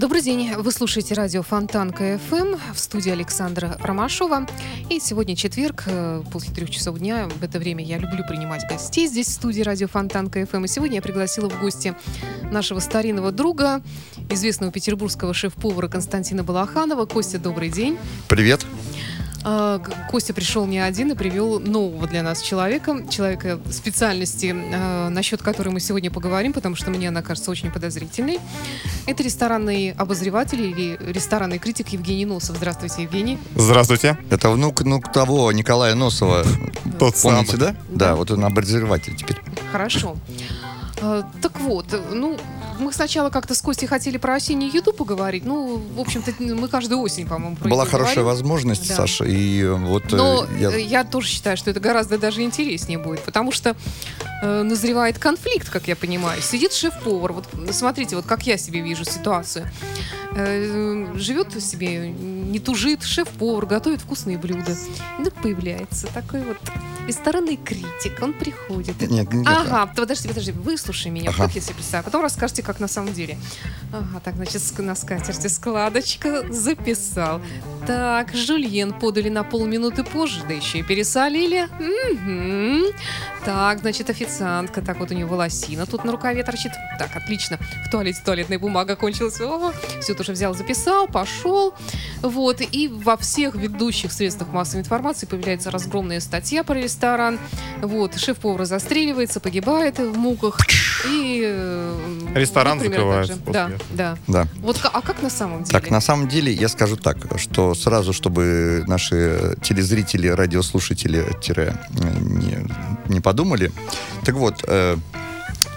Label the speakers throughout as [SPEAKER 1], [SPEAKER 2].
[SPEAKER 1] Добрый день, вы слушаете радио Фонтанка ФМ в студии Александра Ромашова. И сегодня четверг, э, после трех часов дня. В это время я люблю принимать гостей здесь в студии радио Фонтанка ФМ. И сегодня я пригласила в гости нашего старинного друга, известного петербургского шеф-повара Константина Балаханова. Костя, добрый день.
[SPEAKER 2] Привет.
[SPEAKER 1] Г- Костя пришел не один и привел нового для нас человека, человека специальности, э, насчет которой мы сегодня поговорим, потому что мне она кажется очень подозрительной. Это ресторанный обозреватель или ресторанный критик Евгений Носов. Здравствуйте, Евгений.
[SPEAKER 3] Здравствуйте.
[SPEAKER 2] Это внук, внук того Николая Носова.
[SPEAKER 3] Тот
[SPEAKER 2] Помните,
[SPEAKER 3] самый.
[SPEAKER 2] да? Да, вот он обозреватель теперь.
[SPEAKER 1] Хорошо. Э, Так вот, ну, мы сначала как-то с Костей хотели про осеннюю еду поговорить. Ну, в общем-то, мы каждую осень, по-моему, про
[SPEAKER 2] Была хорошая
[SPEAKER 1] говорим.
[SPEAKER 2] возможность,
[SPEAKER 1] Да.
[SPEAKER 2] Саша, и э, вот э,
[SPEAKER 1] Но
[SPEAKER 2] я...
[SPEAKER 1] э, я... тоже считаю, что это гораздо даже интереснее будет, потому что э, назревает конфликт, как я понимаю. Сидит шеф-повар, вот смотрите, вот как я себе вижу ситуацию. Э, живет себе, не тужит, шеф-повар, готовит вкусные блюда. И тут появляется такой вот ресторанный критик, он приходит.
[SPEAKER 2] Нет, нет.
[SPEAKER 1] Ага, подожди, подожди, выслушай меня,
[SPEAKER 2] Ага.
[SPEAKER 1] как я себе представляю. Потом расскажете, как на самом деле. Ага, так, значит, на скатерти складочка записал. Так, жульен подали на полминуты позже, да еще и пересолили. Мгм. Так, значит, официантка, так вот у нее волосина тут на рукаве торчит. Так, отлично. В туалете туалетная бумага кончилась. О, все тоже взял, записал, пошел. Вот, и во всех ведущих средствах массовой информации появляется разгромная статья про ресторан. Вот, шеф-повар застреливается, погибает в муках. И... э,
[SPEAKER 3] Ресторан
[SPEAKER 1] вот
[SPEAKER 3] закрывается
[SPEAKER 1] Да, да.
[SPEAKER 2] Да.
[SPEAKER 1] Вот, а как на самом деле?
[SPEAKER 2] Так, на самом деле, я скажу так, что сразу, чтобы наши телезрители, радиослушатели э, не, не подумали. Так вот, э,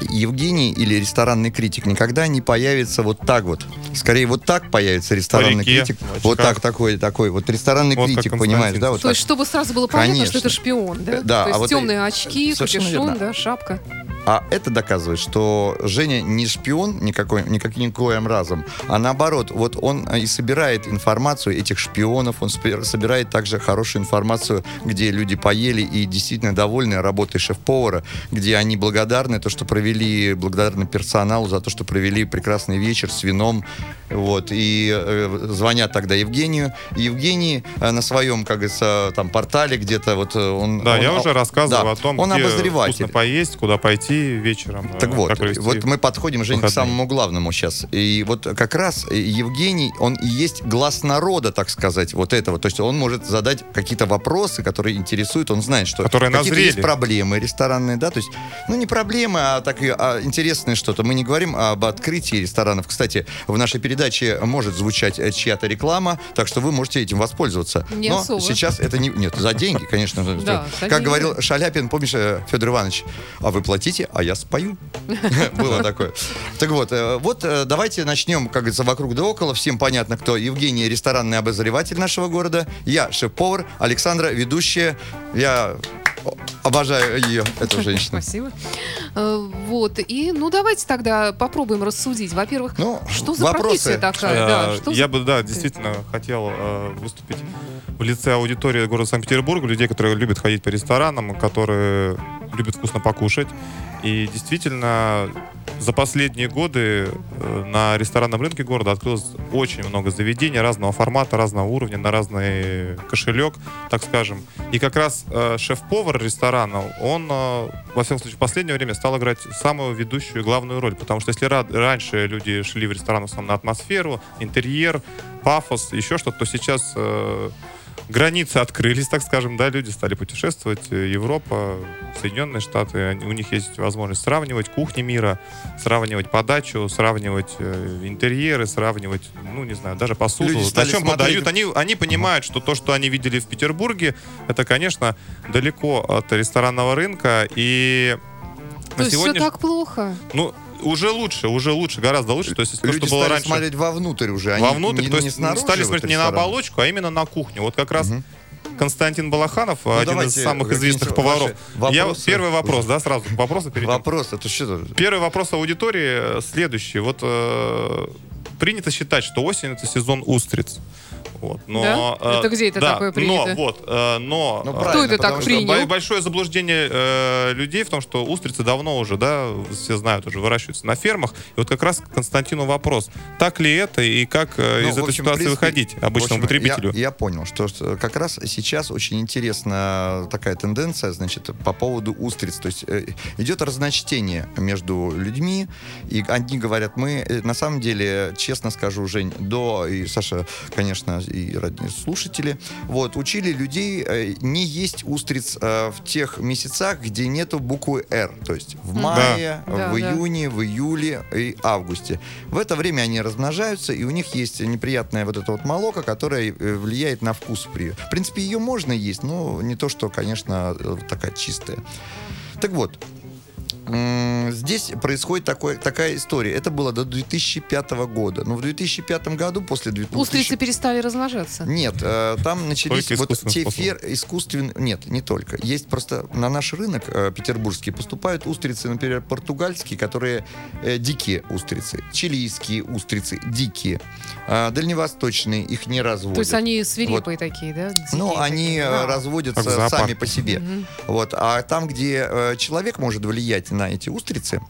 [SPEAKER 2] Евгений или ресторанный критик никогда не появится вот так вот. Скорее, вот так появится ресторанный
[SPEAKER 3] реке,
[SPEAKER 2] критик. Вот так, такой, такой. Вот ресторанный
[SPEAKER 3] Вот
[SPEAKER 2] критик, понимаешь, да? Вот
[SPEAKER 1] То
[SPEAKER 2] так.
[SPEAKER 1] есть, чтобы сразу было понятно,
[SPEAKER 2] Конечно.
[SPEAKER 1] что это шпион, да?
[SPEAKER 2] Да,
[SPEAKER 1] То
[SPEAKER 2] а
[SPEAKER 1] есть
[SPEAKER 2] вот и-
[SPEAKER 1] темные очки,
[SPEAKER 2] совершенно
[SPEAKER 1] капюшон, да, шапка.
[SPEAKER 2] А это доказывает, что Женя не шпион никакой, никак, никоим разом, а наоборот, вот он и собирает информацию этих шпионов, он спи- собирает также хорошую информацию, где люди поели и действительно довольны работой шеф-повара, где они благодарны, то, что провели, благодарны персоналу за то, что провели прекрасный вечер с вином, вот, и э, звонят тогда Евгению, и Евгений э, на своем, как говорится, там, портале где-то, вот, э, он...
[SPEAKER 3] Да,
[SPEAKER 2] он-
[SPEAKER 3] я уже рассказывал
[SPEAKER 2] да,
[SPEAKER 3] о том,
[SPEAKER 2] он
[SPEAKER 3] где
[SPEAKER 2] обозреватель.
[SPEAKER 3] вкусно поесть, куда пойти вечером.
[SPEAKER 2] Так
[SPEAKER 3] э,
[SPEAKER 2] вот, вот мы подходим, Жень, к самому главному сейчас. И вот как раз э, Евгений, он и есть глаз народа, так сказать, вот этого. То есть он может задать какие-то вопросы, которые интересуют, он знает, что
[SPEAKER 3] Которые
[SPEAKER 2] какие-то есть проблемы ресторанные, да, то есть, ну, не проблемы, а так а, интересное что-то. Мы не говорим об открытии ресторанов. Кстати, в нашей передаче может звучать э, чья-то реклама, так что вы можете этим воспользоваться.
[SPEAKER 1] Не
[SPEAKER 2] Но
[SPEAKER 1] особо.
[SPEAKER 2] сейчас это не... Нет, за деньги, конечно.
[SPEAKER 1] Да,
[SPEAKER 2] Как
[SPEAKER 1] деньги.
[SPEAKER 2] говорил Шаляпин, помнишь, э, Федор Иванович, а вы платите, а я спою. Было такое. Так вот, э, вот давайте начнем, как говорится, вокруг да около. Всем понятно, кто Евгений, ресторанный обозреватель нашего города. Я шеф-повар, Александра, ведущая. Я обожаю ее, эту женщину.
[SPEAKER 1] Спасибо. Вот, и, ну, давайте тогда попробуем рассудить. Во-первых,
[SPEAKER 2] Ну,
[SPEAKER 1] что за
[SPEAKER 2] вопросы.
[SPEAKER 1] профессия такая?
[SPEAKER 3] Э,
[SPEAKER 1] Да, что
[SPEAKER 3] Я
[SPEAKER 1] за-
[SPEAKER 3] бы, да, действительно хотел э, выступить в лице аудитории города Санкт-Петербурга, людей, которые любят ходить по ресторанам, которые любят вкусно покушать. И действительно, за последние годы э, на ресторанном рынке города открылось очень много заведений разного формата, разного уровня, на разный кошелек, так скажем. И как раз э, шеф-повар ресторана, он, э, во всяком случае, в последнее время стал играть самую ведущую главную роль. Потому что если ра- раньше люди шли в ресторан в основном на атмосферу, интерьер, пафос, еще что-то, то сейчас границы открылись, так скажем, да, люди стали путешествовать, э, Европа, Соединенные Штаты, они- у них есть возможность сравнивать кухни мира, сравнивать подачу, сравнивать э, интерьеры, сравнивать, ну, не знаю, даже посуду,
[SPEAKER 2] Люди
[SPEAKER 3] на
[SPEAKER 2] стали
[SPEAKER 3] чем
[SPEAKER 2] смотреть-
[SPEAKER 3] подают. Они, они понимают, что то, что они видели в Петербурге, это, конечно, далеко от ресторанного рынка, и
[SPEAKER 1] То есть все
[SPEAKER 3] сегодня...
[SPEAKER 1] так плохо?
[SPEAKER 3] Ну, уже лучше, уже лучше, гораздо лучше. То есть, то,
[SPEAKER 2] Люди
[SPEAKER 3] что было
[SPEAKER 2] стали
[SPEAKER 3] раньше
[SPEAKER 2] смотреть вовнутрь уже. они
[SPEAKER 3] вовнутрь,
[SPEAKER 2] не-
[SPEAKER 3] то
[SPEAKER 2] не
[SPEAKER 3] есть
[SPEAKER 2] снаружи
[SPEAKER 3] стали смотреть не на оболочку, а именно на кухню. Вот как раз
[SPEAKER 2] Мгм.
[SPEAKER 3] Константин Балаханов, один из
[SPEAKER 2] Ну,
[SPEAKER 3] самых известных поваров. Я
[SPEAKER 2] вопросы.
[SPEAKER 3] первый вопрос, да, сразу к вопросу перейдем.
[SPEAKER 2] Вопрос, это что?
[SPEAKER 3] Первый вопрос аудитории э, следующий. Вот э, принято считать, что осень это сезон устриц. Вот, но,
[SPEAKER 1] Да?
[SPEAKER 3] э,
[SPEAKER 1] Это где это
[SPEAKER 3] да,
[SPEAKER 1] такое принято?
[SPEAKER 3] Но, вот, э, но,
[SPEAKER 2] Ну,
[SPEAKER 3] э,
[SPEAKER 2] правильно,
[SPEAKER 1] это так принял?
[SPEAKER 3] Бо- Большое заблуждение э, людей в том, что устрицы давно уже, да, все знают, уже выращиваются на фермах. И вот как раз Константину вопрос. Так ли это и как э,
[SPEAKER 2] Ну,
[SPEAKER 3] из этой
[SPEAKER 2] общем,
[SPEAKER 3] ситуации
[SPEAKER 2] принципе,
[SPEAKER 3] выходить обычному
[SPEAKER 2] общем,
[SPEAKER 3] потребителю?
[SPEAKER 2] Я, я понял, что, что как раз сейчас очень интересна такая тенденция, значит, по поводу устриц. То есть э, идет разночтение между людьми, и одни говорят, мы, э, на самом деле, честно скажу, Жень, до, и Саша, конечно, и родные слушатели, вот, учили людей э, не есть устриц э, в тех месяцах, где нету буквы «Р», то есть в мае,
[SPEAKER 1] Да,
[SPEAKER 2] в
[SPEAKER 1] да.
[SPEAKER 2] июне, в июле и августе. В это время они размножаются, и у них есть неприятная вот эта вот молока, которая э, влияет на вкус при. В принципе, ее можно есть, но не то, что, конечно, такая чистая. Так вот, здесь происходит такой, такая история. Это было до 2005 года. Но в 2005 году, после 2000...
[SPEAKER 1] Устрицы перестали размножаться.
[SPEAKER 2] Нет, э, там начались
[SPEAKER 3] Только
[SPEAKER 2] вот те фер... искусственные... Нет, не только. Есть просто на наш рынок э, петербургский поступают устрицы, например, португальские, которые э, дикие устрицы, чилийские устрицы дикие, а, дальневосточные их не разводят.
[SPEAKER 1] То есть они свирепые такие, да?
[SPEAKER 2] Ну,
[SPEAKER 1] Дикие
[SPEAKER 2] они
[SPEAKER 1] такие.
[SPEAKER 2] разводятся сами по себе. Вот. А там, где э, человек может влиять на эти устрицы,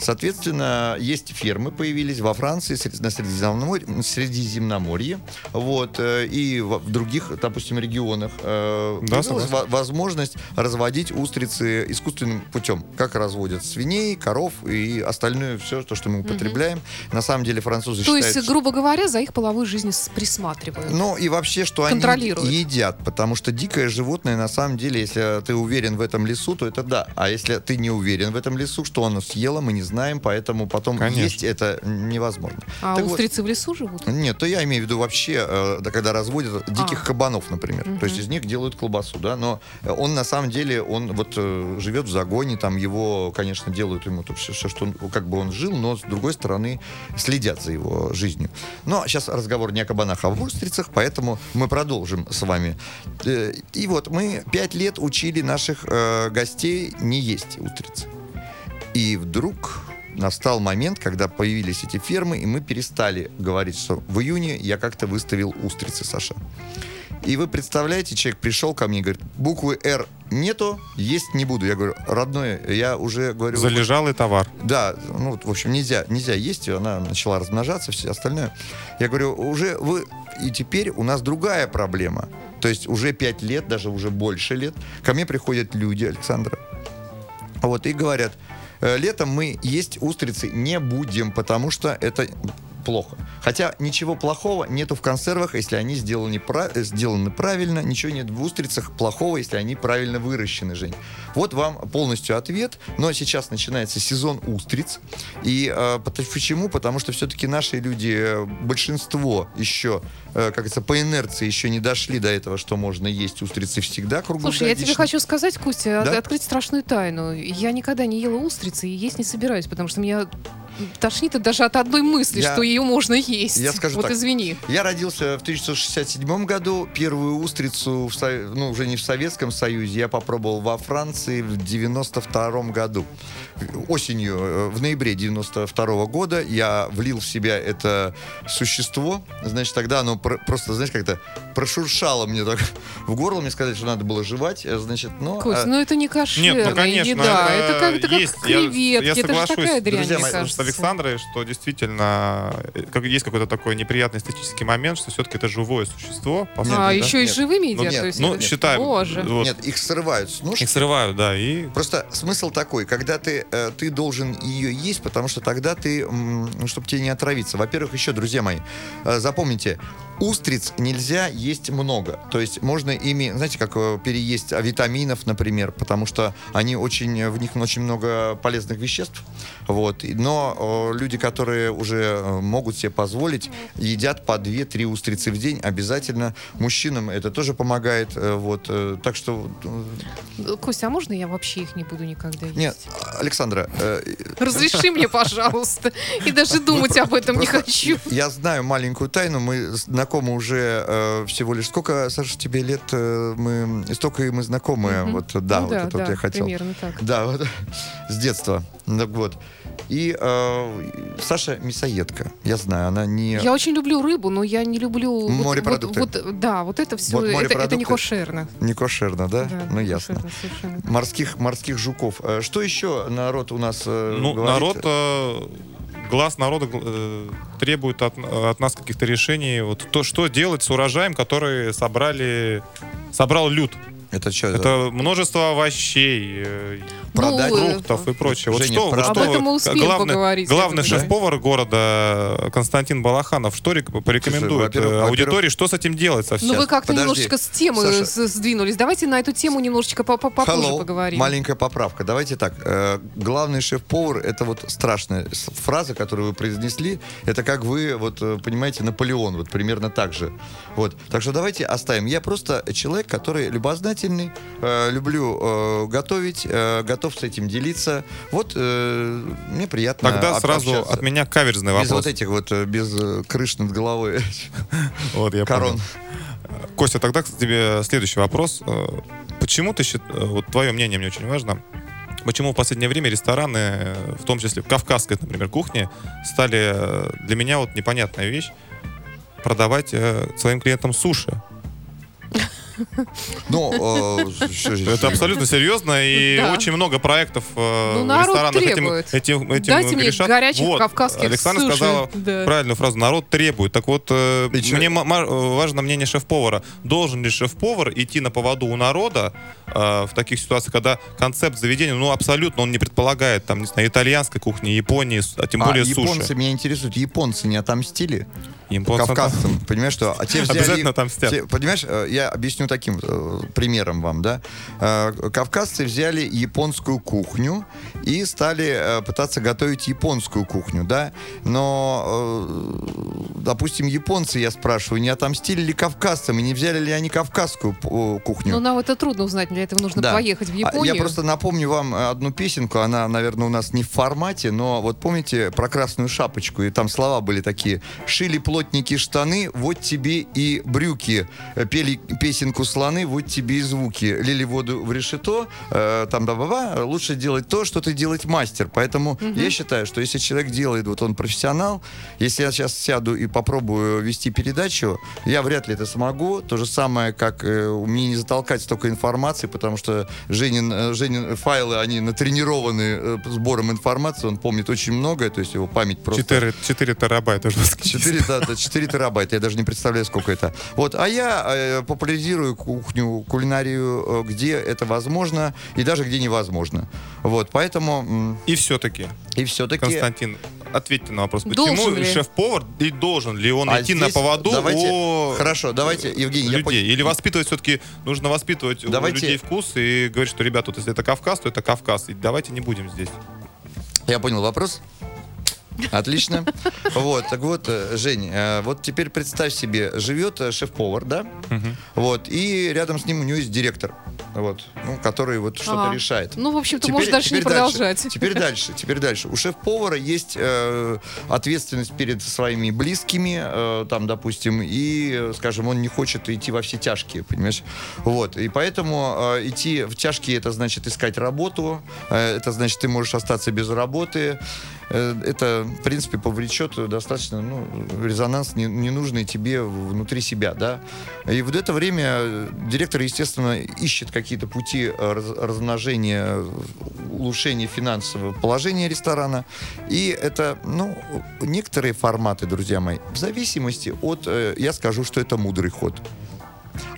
[SPEAKER 2] соответственно, есть фермы появились во Франции, на Средиземноморье, Средиземноморье вот, э, и в, других, допустим, регионах. э,
[SPEAKER 3] Да,
[SPEAKER 2] появилась
[SPEAKER 3] согласен.
[SPEAKER 2] во- возможность разводить устрицы искусственным путем. Как разводят свиней, коров и остальное все, то, что мы употребляем. На самом деле французы
[SPEAKER 1] То
[SPEAKER 2] считают,
[SPEAKER 1] есть, грубо говоря, за их половую жизнь с- присматривают.
[SPEAKER 2] ну и вообще, что они
[SPEAKER 1] Контролируют.
[SPEAKER 2] едят, потому что дикое животное, на самом деле, если ты уверен в этом лесу, то это да. А если ты не уверен в этом лесу, что оно съело, мы не знаем, поэтому потом
[SPEAKER 3] Конечно.
[SPEAKER 2] есть это невозможно.
[SPEAKER 1] а
[SPEAKER 2] Так вот,
[SPEAKER 1] устрицы в лесу живут?
[SPEAKER 2] нет, то я имею в виду вообще, э, да, когда разводят диких
[SPEAKER 1] А.
[SPEAKER 2] кабанов, например. То есть из них делают колбасу, да, но э, он на самом деле, он вот э, живет в загоне, там его, конечно, делают ему все, все, что он, как бы он жил, но с другой стороны следят за его жизнью. Но сейчас разговор не о кабанах, а об устрицах, поэтому мы продолжим с вами. И вот мы пять лет учили наших э, гостей не есть устрицы. И вдруг настал момент, когда появились эти фермы, и мы перестали говорить, что в июне я как-то выставил устрицы, Саша. И вы представляете, человек пришел ко мне и говорит, буквы «Р» нету, есть не буду. Я говорю, родной, я уже говорю...
[SPEAKER 3] Залежалый товар.
[SPEAKER 2] Да, ну, вот, в общем, нельзя, нельзя есть она начала размножаться, все остальное. Я говорю, уже вы... И теперь у нас другая проблема. То есть уже пять лет, даже уже больше лет, ко мне приходят люди, Александра, вот, и говорят, «Э, летом мы есть устрицы не будем, потому что это плохо. Хотя ничего плохого нету в консервах, если они сделаны, пра- э, сделаны правильно. Ничего нет в устрицах плохого, если они правильно выращены, Жень. Вот вам полностью ответ. Но сейчас начинается сезон устриц. И э, почему? Потому что все-таки наши люди, э, большинство еще, э, как говорится, по инерции еще не дошли до этого, что можно есть устрицы всегда круглогодично.
[SPEAKER 1] Слушай, я тебе хочу сказать, Костя,
[SPEAKER 2] Да?
[SPEAKER 1] открыть страшную тайну. Я никогда не ела устрицы и есть не собираюсь, потому что меня тошнит даже от одной мысли,
[SPEAKER 2] Я-
[SPEAKER 1] что ее можно есть.
[SPEAKER 2] Я скажу
[SPEAKER 1] вот
[SPEAKER 2] так.
[SPEAKER 1] извини.
[SPEAKER 2] Я родился в 1967 году. Первую устрицу, в ну, уже не в Советском Союзе, я попробовал во Франции в 92 году. Осенью, э, в ноябре 92 года я влил в себя это существо. Значит, тогда оно про- просто, знаешь, как-то прошуршало мне так в горло. Мне сказали, что надо было жевать. э, Значит, но...
[SPEAKER 1] Кость,
[SPEAKER 2] а,
[SPEAKER 1] ну это не кошерная
[SPEAKER 3] Нет, ну конечно,
[SPEAKER 1] еда.
[SPEAKER 3] это,
[SPEAKER 1] Это, как, это как
[SPEAKER 3] есть. Я-
[SPEAKER 1] креветки.
[SPEAKER 3] Я,
[SPEAKER 1] это же такая дрянь,
[SPEAKER 2] друзья
[SPEAKER 1] мне
[SPEAKER 3] с. Александрой, что действительно э, как, есть какой-то такой неприятный эстетический момент, что все-таки это живое существо. по
[SPEAKER 2] Нет,
[SPEAKER 1] А,
[SPEAKER 3] да.
[SPEAKER 1] еще и
[SPEAKER 2] нет.
[SPEAKER 1] живыми
[SPEAKER 2] Ну,
[SPEAKER 1] едят?
[SPEAKER 2] нет,
[SPEAKER 1] то есть
[SPEAKER 3] Ну,
[SPEAKER 1] это-
[SPEAKER 3] считаю.
[SPEAKER 1] Боже.
[SPEAKER 3] вот,
[SPEAKER 2] Нет, их срывают с ножки.
[SPEAKER 3] Их срывают, да, и
[SPEAKER 2] Просто смысл такой, когда ты, э, ты должен ее есть, потому что тогда ты, чтобы тебе не отравиться. Во-первых, еще, друзья мои, запомните, устриц нельзя есть много. То есть можно ими, знаете, как э, переесть а, витаминов, например, потому что они очень, в них очень много полезных веществ. Вот. Но э, люди, которые уже э, могут себе позволить, едят по 2-3 устрицы в день обязательно. Мужчинам это тоже помогает. э, Вот, э, так что... э,
[SPEAKER 1] Костя, а можно я вообще их не буду никогда есть?
[SPEAKER 2] Нет, Александра, э,
[SPEAKER 1] Разреши мне, пожалуйста. И даже думать об этом не хочу.
[SPEAKER 2] Я знаю маленькую тайну. Мы знакомы уже э, всего лишь сколько, Саша, тебе лет? э, мы столько и мы знакомы.
[SPEAKER 1] Мгм.
[SPEAKER 2] Вот, да,
[SPEAKER 1] Ну
[SPEAKER 2] вот это вот я хотел.
[SPEAKER 1] примерно так.
[SPEAKER 2] Да, вот, с детства. Так вот. И э, Саша мясоедка. Я знаю, она не...
[SPEAKER 1] Я очень люблю рыбу, но я не люблю...
[SPEAKER 2] Морепродукты.
[SPEAKER 1] Вот, вот, да, вот это все,
[SPEAKER 2] Вот
[SPEAKER 1] это, это не кошерно.
[SPEAKER 2] Не кошерно, да?
[SPEAKER 1] Да,
[SPEAKER 2] ну, ясно.
[SPEAKER 1] совершенно.
[SPEAKER 2] Морских, морских жуков. Э, Что еще народ у нас э,
[SPEAKER 3] Ну,
[SPEAKER 2] говорит?
[SPEAKER 3] народ, э, глаз народа э, требует от, от нас каких-то решений. Вот то, что делать с урожаем, который собрали, собрал люд.
[SPEAKER 2] Это что?
[SPEAKER 3] Это множество овощей, э,
[SPEAKER 2] Продать
[SPEAKER 1] Ну,
[SPEAKER 3] фруктов и прочее. Вот
[SPEAKER 2] Женя,
[SPEAKER 3] что, вот
[SPEAKER 2] об
[SPEAKER 1] этом мы успеем
[SPEAKER 3] главный,
[SPEAKER 1] поговорить,
[SPEAKER 3] главный шеф-повар города Константин Балаханов, что рек- порекомендует
[SPEAKER 2] во-первых,
[SPEAKER 3] э,
[SPEAKER 2] во-первых-
[SPEAKER 3] аудитории, что с этим делать со
[SPEAKER 1] Ну, вы как-то
[SPEAKER 2] подожди.
[SPEAKER 1] немножечко с темы
[SPEAKER 2] Саша.
[SPEAKER 1] сдвинулись. Давайте на эту тему немножечко по- по- попозже
[SPEAKER 2] Hello.
[SPEAKER 1] поговорим.
[SPEAKER 2] Маленькая поправка. Давайте так. Э, главный шеф-повар это вот страшная фраза, которую вы произнесли. Это как вы, вот понимаете, Наполеон, вот примерно так же. Вот. Так что давайте оставим. Я просто человек, который любознательный, э, люблю э, готовить, э, готов с этим делиться. Вот э, мне приятно.
[SPEAKER 3] Тогда сразу
[SPEAKER 2] общаться.
[SPEAKER 3] от меня каверзный
[SPEAKER 2] без
[SPEAKER 3] вопрос.
[SPEAKER 2] вот этих вот, э, без э, крыш над головой,
[SPEAKER 3] Вот, я
[SPEAKER 2] корон.
[SPEAKER 3] понял. Костя, тогда к тебе следующий вопрос. Э, Почему ты считаешь, вот твое мнение мне очень важно, почему в последнее время рестораны, в том числе кавказская, например, кухня, стали для меня вот непонятная вещь, продавать своим клиентам суши.
[SPEAKER 2] Ну, э,
[SPEAKER 3] Это абсолютно серьезно, и очень много проектов э,
[SPEAKER 1] Ну,
[SPEAKER 3] в
[SPEAKER 1] народ
[SPEAKER 3] ресторанах этим, этим, грешат.
[SPEAKER 1] горячих кавказских
[SPEAKER 3] Александра сказала правильную фразу. Народ требует. Так вот, э, мне важно мнение шеф-повара. Должен ли шеф-повар идти на поводу у народа в таких ситуациях, когда концепт заведения, ну, абсолютно он не предполагает, там, не знаю, итальянской кухни, Японии, а тем
[SPEAKER 2] А,
[SPEAKER 3] более
[SPEAKER 2] японцы
[SPEAKER 3] суши.
[SPEAKER 2] меня интересуют. Японцы не отомстили?
[SPEAKER 3] Японцы-
[SPEAKER 2] кавказцам, понимаешь, что а те взяли,
[SPEAKER 3] Обязательно отомстят.
[SPEAKER 2] те- понимаешь, я объясню таким э, примером вам, да. Э, Кавказцы взяли японскую кухню и стали э, пытаться готовить японскую кухню, да. Но, э, допустим, японцы, я спрашиваю, не отомстили ли кавказцам и не взяли ли они кавказскую п- кухню?
[SPEAKER 1] Ну, нам это трудно узнать, для этого нужно
[SPEAKER 2] Да.
[SPEAKER 1] поехать в
[SPEAKER 2] А
[SPEAKER 1] Японию.
[SPEAKER 2] Я просто напомню вам э, одну песенку, она, наверное, у нас не в формате, но вот помните про красную шапочку, и там слова были такие «Шили плотники штаны, вот тебе и брюки, Э, пели песенку слоны, вот тебе и звуки, лили воду в решето, э, там да-ба-ба, лучше делать то, что ты делать мастер». Поэтому я считаю, что если человек делает, вот он профессионал, если я сейчас сяду и попробую вести передачу, я вряд ли это смогу. То же самое, как э, мне не затолкать столько информации, потому что Женин, э, Женин файлы, они натренированы э, сбором информации, он помнит очень многое, то есть его память просто...
[SPEAKER 3] 4, 4 терабайта жесткий.
[SPEAKER 2] 4, да, да, 4 терабайта, я даже не представляю, сколько это. Вот, а я э, популяризирую кухню, кулинарию, э, где это возможно и даже где невозможно. Вот, поэтому
[SPEAKER 3] И все-таки,
[SPEAKER 2] и все-таки...
[SPEAKER 3] Константин, ответьте на вопрос. Почему
[SPEAKER 1] ли?
[SPEAKER 3] шеф-повар и должен ли он
[SPEAKER 2] А
[SPEAKER 3] идти на поводу
[SPEAKER 2] давайте-
[SPEAKER 3] у
[SPEAKER 2] Хорошо, давайте, Евгений, я
[SPEAKER 3] людей?
[SPEAKER 2] пон-
[SPEAKER 3] Или воспитывать все-таки, нужно воспитывать у
[SPEAKER 2] Давайте-
[SPEAKER 3] людей вкус и говорить, что, ребята, вот если это Кавказ, то это Кавказ. И давайте не будем здесь.
[SPEAKER 2] Я понял вопрос. Отлично. Вот, так вот, э, Жень, э, вот теперь представь себе, живет э, шеф-повар, да? Вот, и рядом с ним у него есть директор, вот, ну, который вот что-то
[SPEAKER 1] А,
[SPEAKER 2] решает.
[SPEAKER 1] Ну, в общем-то, можешь дальше не
[SPEAKER 2] дальше.
[SPEAKER 1] продолжать.
[SPEAKER 2] Теперь дальше, теперь дальше. У шеф-повара есть э, ответственность перед своими близкими, э, там, допустим, и, скажем, он не хочет идти во все тяжкие, понимаешь? Вот, и поэтому э, идти в тяжкие, это значит искать работу, э, это значит, ты можешь остаться без работы, это, в принципе, повлечет достаточно ну, резонанс не- ненужный тебе внутри себя, да. И в это время э, директор, естественно, ищет какие-то пути э, раз- размножения, э, улучшения финансового положения ресторана. И это, ну, некоторые форматы, друзья мои, в зависимости от, э, я скажу, что это мудрый ход.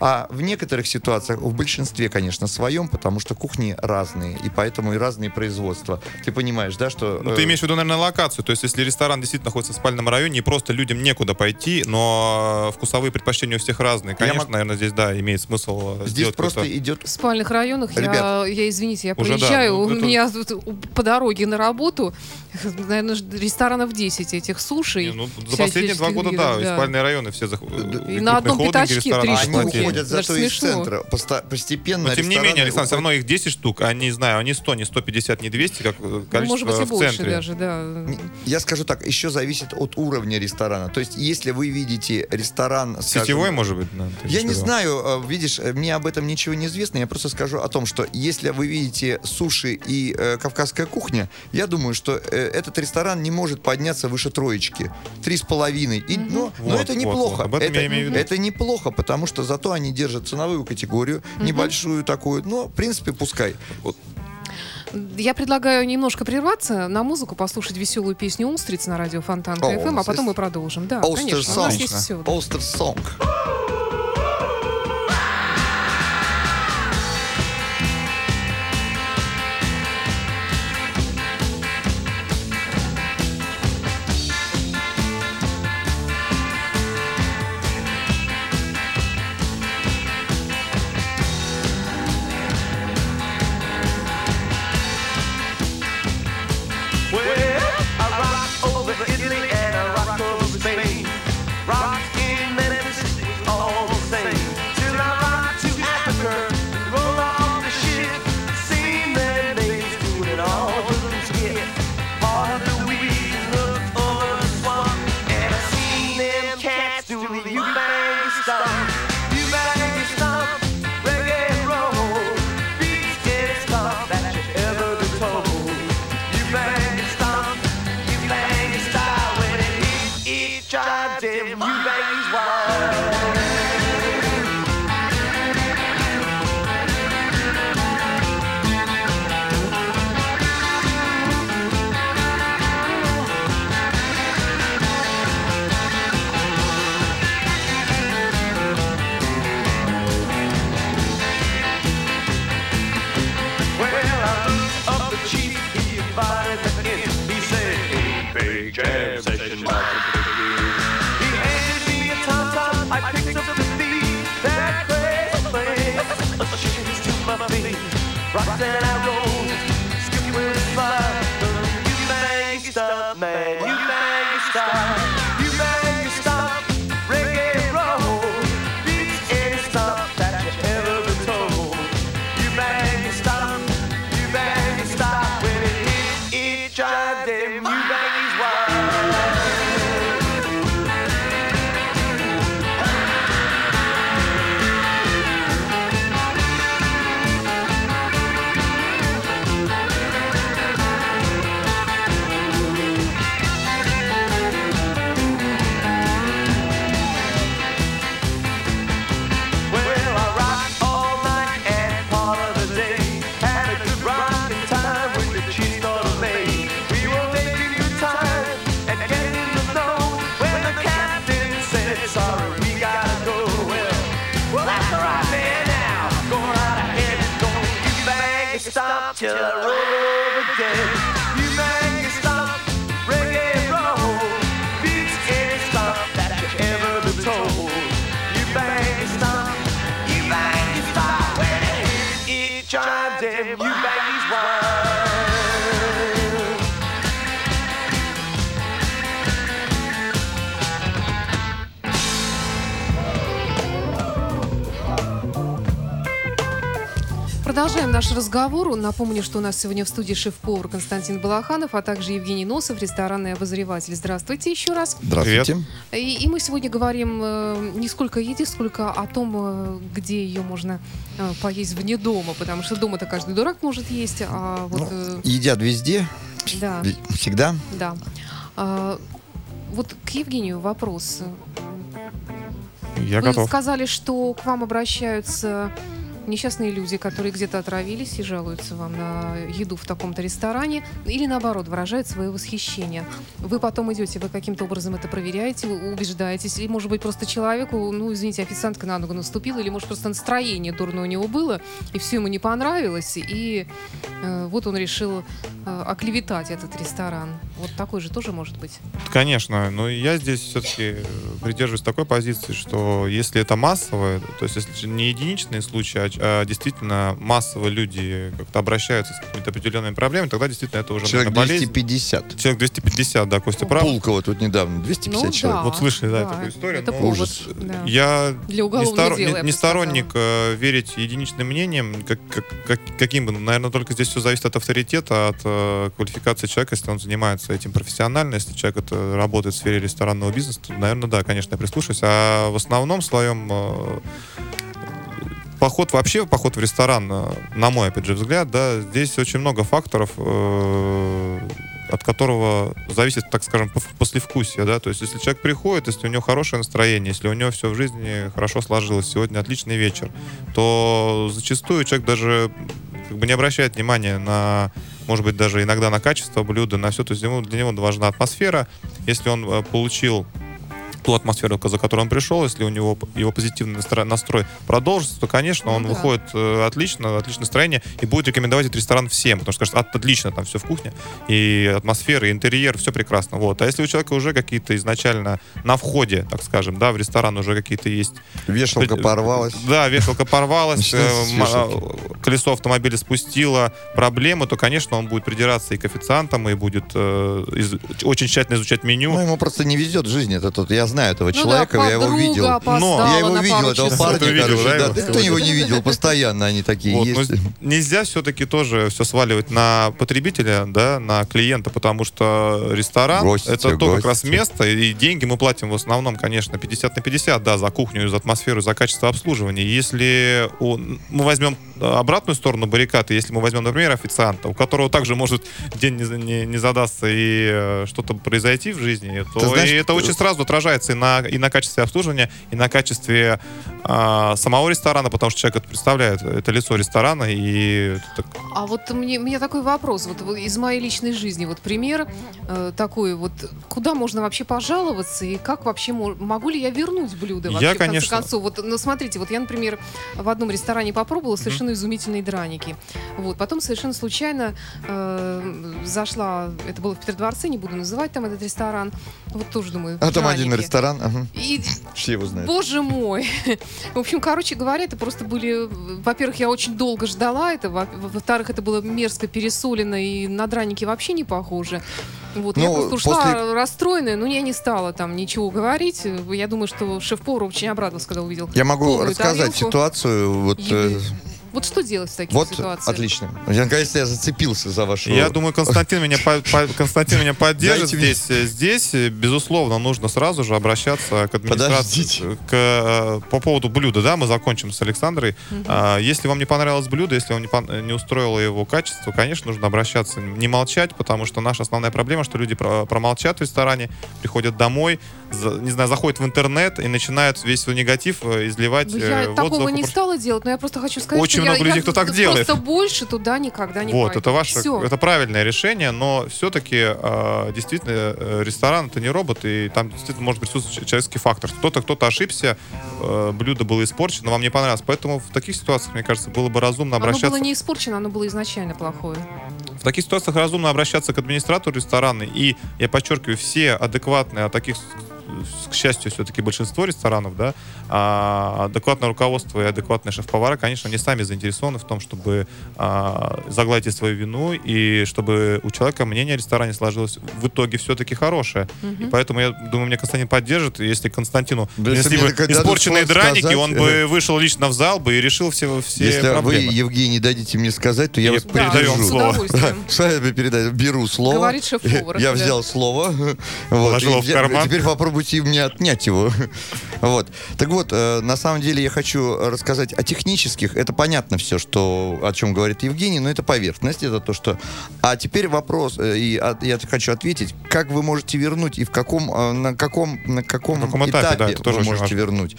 [SPEAKER 4] А в некоторых ситуациях, в большинстве, конечно, своем, потому что кухни разные, и поэтому и разные производства. Ты понимаешь, да, что...
[SPEAKER 3] Ну,
[SPEAKER 4] э,
[SPEAKER 3] ты имеешь в виду, наверное, локацию. То есть, если ресторан действительно находится в спальном районе, и просто людям некуда пойти, но вкусовые предпочтения у всех разные.
[SPEAKER 4] Я
[SPEAKER 3] Конечно,
[SPEAKER 4] мог-
[SPEAKER 3] наверное, здесь, да, имеет смысл э,
[SPEAKER 4] Здесь
[SPEAKER 3] сделать
[SPEAKER 4] просто идет
[SPEAKER 1] В спальных районах я,
[SPEAKER 4] Ребят.
[SPEAKER 1] я, извините, я
[SPEAKER 3] Уже да,
[SPEAKER 1] приезжаю,
[SPEAKER 3] ну,
[SPEAKER 1] у
[SPEAKER 3] это-
[SPEAKER 1] меня тут по дороге на работу, наверное, ресторанов 10 этих суши.
[SPEAKER 3] Не, ну, за последние два года, да, и спальные районы все зах...
[SPEAKER 1] И на одном пятачке три штуки.
[SPEAKER 3] Захватили.
[SPEAKER 4] уходят зато из центра. Поста- постепенно
[SPEAKER 3] Но тем не менее, Александр, все равно их 10 штук, а не знаю, они 100, не 150, не 200, как э,
[SPEAKER 1] Ну,
[SPEAKER 3] количество
[SPEAKER 1] может быть, и
[SPEAKER 3] в
[SPEAKER 1] больше
[SPEAKER 3] центре.
[SPEAKER 1] даже, да.
[SPEAKER 4] Я скажу так, еще зависит от уровня ресторана. То есть, если вы видите ресторан... скажем,
[SPEAKER 3] Сетевой, может быть? да, ты
[SPEAKER 4] Я не знаю, э, видишь, э, мне об этом ничего не известно. Я просто скажу о том, что если вы видите суши и э, кавказская кухня, я думаю, что э, этот ресторан не может подняться выше троечки. Три с половиной. И, но, но
[SPEAKER 3] Вот,
[SPEAKER 4] это неплохо.
[SPEAKER 3] вот.
[SPEAKER 4] Это, это неплохо, потому что зато они держат ценовую категорию, небольшую такую. Но, в принципе, пускай. Вот.
[SPEAKER 1] Я предлагаю немножко прерваться, на музыку послушать веселую песню «Устриц» на радио Фонтанка
[SPEAKER 4] О, у
[SPEAKER 1] ФМ, а потом мы продолжим. Да, конечно, у нас есть все.
[SPEAKER 4] Oster Song.
[SPEAKER 5] Till I roll over dead.
[SPEAKER 1] Продолжаем наш разговор. Напомню, что у нас сегодня в студии шеф-повар Константин Балаханов, а также Евгений Носов, ресторанный обозреватель. Здравствуйте еще раз.
[SPEAKER 4] Здравствуйте.
[SPEAKER 1] И, и мы сегодня говорим э, не сколько о еде, сколько о том, э, где ее можно э, поесть вне дома, потому что дома-то каждый дурак может есть, а вот... э,
[SPEAKER 4] Едят везде,
[SPEAKER 1] да,
[SPEAKER 4] всегда.
[SPEAKER 1] да. А, вот к Евгению вопрос.
[SPEAKER 3] Я
[SPEAKER 1] Вы
[SPEAKER 3] готов.
[SPEAKER 1] сказали, что к вам обращаются несчастные люди, которые где-то отравились и жалуются вам на еду в таком-то ресторане, или наоборот, выражают свое восхищение. Вы потом идете, вы каким-то образом это проверяете, убеждаетесь, или, может быть, просто человеку, ну, извините, официантка на ногу наступила, или, может, просто настроение дурное у него было, и все ему не понравилось, и э, вот он решил э, оклеветать этот ресторан. Вот такой же тоже может быть.
[SPEAKER 3] Конечно, но я здесь все-таки придерживаюсь такой позиции, что если это массовое, то есть если не единичные случаи, а действительно массово люди как-то обращаются с какими-то определенными проблемами, тогда действительно это уже
[SPEAKER 2] Человек
[SPEAKER 3] наверное, болезнь.
[SPEAKER 2] 250.
[SPEAKER 3] Человек 250, да, Костя прав.
[SPEAKER 2] Пулково тут недавно, 250
[SPEAKER 1] Ну,
[SPEAKER 2] человек.
[SPEAKER 1] да.
[SPEAKER 3] Вот слышали, да, такую историю,
[SPEAKER 1] Это
[SPEAKER 3] но-
[SPEAKER 1] повод.
[SPEAKER 2] Ужас.
[SPEAKER 1] да.
[SPEAKER 3] Я
[SPEAKER 1] Для
[SPEAKER 3] не, сторо-
[SPEAKER 1] дела,
[SPEAKER 3] не- не сторонник э, верить единичным мнениям, как, как- как- каким бы. Наверное, только здесь все зависит от авторитета, от э, квалификации человека, если он занимается этим профессионально, если человек это работает в сфере ресторанного бизнеса, то, наверное, да, конечно, я прислушаюсь. А в основном своем э, поход вообще, поход в ресторан, э, на мой, опять же, взгляд, да, здесь очень много факторов, э, от которого зависит, так скажем, послевкусие, да, то есть если человек приходит, если у него хорошее настроение, если у него все в жизни хорошо сложилось, сегодня отличный вечер, то зачастую человек даже как бы не обращает внимания на, может быть, даже иногда на качество блюда, на все, то есть ему, для него важна атмосфера, если он э, получил ту атмосферу, за которой он пришел, если у него его позитивный настро- настрой продолжится, то, конечно, он
[SPEAKER 1] Ну да.
[SPEAKER 3] выходит э, отлично, отличное настроение и будет рекомендовать этот ресторан всем, потому что скажет, «От- отлично, там все в кухне, и атмосфера, и интерьер, все прекрасно. Вот. А если у человека уже какие-то изначально на входе, так скажем, да, в ресторан уже какие-то есть
[SPEAKER 2] Вешалка порвалась.
[SPEAKER 3] да, вешалка порвалась, э, а, колесо автомобиля спустило, проблемы, то, конечно, он будет придираться и к официантам, и будет э, из- очень тщательно изучать меню.
[SPEAKER 2] Ну, ему просто не везет в жизни. Это тот, я знаю этого
[SPEAKER 1] Ну да,
[SPEAKER 2] человека, я его видел.
[SPEAKER 1] опоздала
[SPEAKER 2] Я его видел, этого парня,
[SPEAKER 3] Ты видел,
[SPEAKER 2] короче,
[SPEAKER 3] да,
[SPEAKER 2] да.
[SPEAKER 3] его?
[SPEAKER 2] Да кто его не видел? Постоянно они такие
[SPEAKER 3] Вот, но
[SPEAKER 2] есть.
[SPEAKER 3] нельзя все-таки тоже все сваливать на потребителя, да, на клиента, потому что ресторан
[SPEAKER 2] Гости,
[SPEAKER 3] это то как раз
[SPEAKER 2] гости.
[SPEAKER 3] место, и деньги мы платим в основном, конечно, 50 на 50, да, за кухню, за атмосферу, за качество обслуживания. Если у- мы возьмем обратную сторону баррикады, если мы возьмем, например, официанта, у которого также может день не, не- не задастся и э, что-то произойти в жизни, то
[SPEAKER 2] знаешь,
[SPEAKER 3] и это
[SPEAKER 2] э,
[SPEAKER 3] очень сразу отражается и на, и на качестве обслуживания, и на качестве а, самого ресторана, потому что человек это представляет, это лицо ресторана, и это так-
[SPEAKER 1] А вот мне, мне такой вопрос, вот, из моей личной жизни, вот пример э, такой, вот куда можно вообще пожаловаться и как вообще мо- могу ли я вернуть блюдо вообще
[SPEAKER 3] Я,
[SPEAKER 1] в конце
[SPEAKER 3] конечно.
[SPEAKER 1] концов? Вот, ну смотрите, вот я, например, в одном ресторане попробовала совершенно изумительные драники, вот, потом совершенно случайно э, зашла, это было в Петродворце, не буду называть там этот ресторан, вот тоже думаю,
[SPEAKER 2] А там один
[SPEAKER 1] драники.
[SPEAKER 2] ресторан. ага.
[SPEAKER 1] И
[SPEAKER 2] Все его знают.
[SPEAKER 1] Боже мой. В общем, короче говоря, это просто были... Во-первых, я очень долго ждала это. Во- Во-вторых, это было мерзко пересолено и на драники вообще не похоже. Вот, я
[SPEAKER 2] Ну,
[SPEAKER 1] просто ушла
[SPEAKER 2] после-
[SPEAKER 1] расстроенная, но я не стала там ничего говорить. Я думаю, что шеф-повар очень обрадовался, когда увидел
[SPEAKER 2] Я могу рассказать
[SPEAKER 1] тарелку
[SPEAKER 2] ситуацию. Вот,
[SPEAKER 1] еды. Вот что делать в таких
[SPEAKER 2] вот
[SPEAKER 1] ситуациях?
[SPEAKER 2] отлично. Я, наконец-то я зацепился за вашу...
[SPEAKER 3] Я думаю, Константин меня, по- по- Константин меня поддержит здесь. Э, Здесь, безусловно, нужно сразу же обращаться к администрации к, э, по поводу блюда. Да, мы закончим с Александрой. А, Если вам не понравилось блюдо, если вам не, не устроило его качество, конечно, нужно обращаться, не молчать, потому что наша основная проблема, что люди про- промолчат в ресторане, приходят домой, за- не знаю, заходят в интернет и начинают весь свой негатив э, изливать
[SPEAKER 1] Ну,
[SPEAKER 3] э,
[SPEAKER 1] я такого не стала делать, но я просто хочу сказать,
[SPEAKER 3] Очень
[SPEAKER 1] я-
[SPEAKER 3] много людей,
[SPEAKER 1] я
[SPEAKER 3] кто так
[SPEAKER 1] просто
[SPEAKER 3] делает.
[SPEAKER 1] больше туда никогда не
[SPEAKER 3] Вот,
[SPEAKER 1] пойду.
[SPEAKER 3] это ваше, это правильное решение, но все-таки действительно э, ресторан это не робот, и там действительно может присутствовать человеческий фактор. Кто-то кто-то ошибся, э, блюдо было испорчено, вам не понравилось. Поэтому в таких ситуациях, мне кажется, было бы разумно
[SPEAKER 1] Оно
[SPEAKER 3] обращаться.
[SPEAKER 1] было не испорчено, оно было изначально плохое.
[SPEAKER 3] В таких ситуациях разумно обращаться к администратору ресторана. И, я подчеркиваю, все адекватные, а таких, к счастью, все-таки большинство ресторанов, да, а, адекватное руководство и адекватные шеф-повара, конечно, они сами заинтересованы в том, чтобы а, загладить свою вину и чтобы у человека мнение о ресторане сложилось в итоге все-таки хорошее. И поэтому, я думаю, меня Константин поддержит. Если Константину
[SPEAKER 2] Да, если
[SPEAKER 3] если
[SPEAKER 2] мне
[SPEAKER 3] бы испорченные драники,
[SPEAKER 2] сказать,
[SPEAKER 3] он бы вышел лично в зал бы и решил все, все
[SPEAKER 2] Если вы,
[SPEAKER 3] проблемы.
[SPEAKER 2] Евгений, дадите мне сказать, то я
[SPEAKER 3] И
[SPEAKER 2] вас передержу.
[SPEAKER 1] с
[SPEAKER 3] слово.
[SPEAKER 2] я передаю? Беру слово.
[SPEAKER 1] Говорит шеф-повар,
[SPEAKER 2] Я
[SPEAKER 1] да.
[SPEAKER 2] взял слово. Вот,
[SPEAKER 3] Положил в карман.
[SPEAKER 2] Теперь попробуйте мне отнять его. Вот. Так вот, э, на самом деле я хочу рассказать о технических. Это понятно все, что, о чем говорит Евгений, но это поверхность, это то, что... А теперь вопрос, э, и от- я хочу ответить, как вы можете вернуть и в каком, э, на каком, на каком,
[SPEAKER 3] На каком этапе, да, это тоже
[SPEAKER 2] вы можете
[SPEAKER 3] важно.
[SPEAKER 2] вернуть.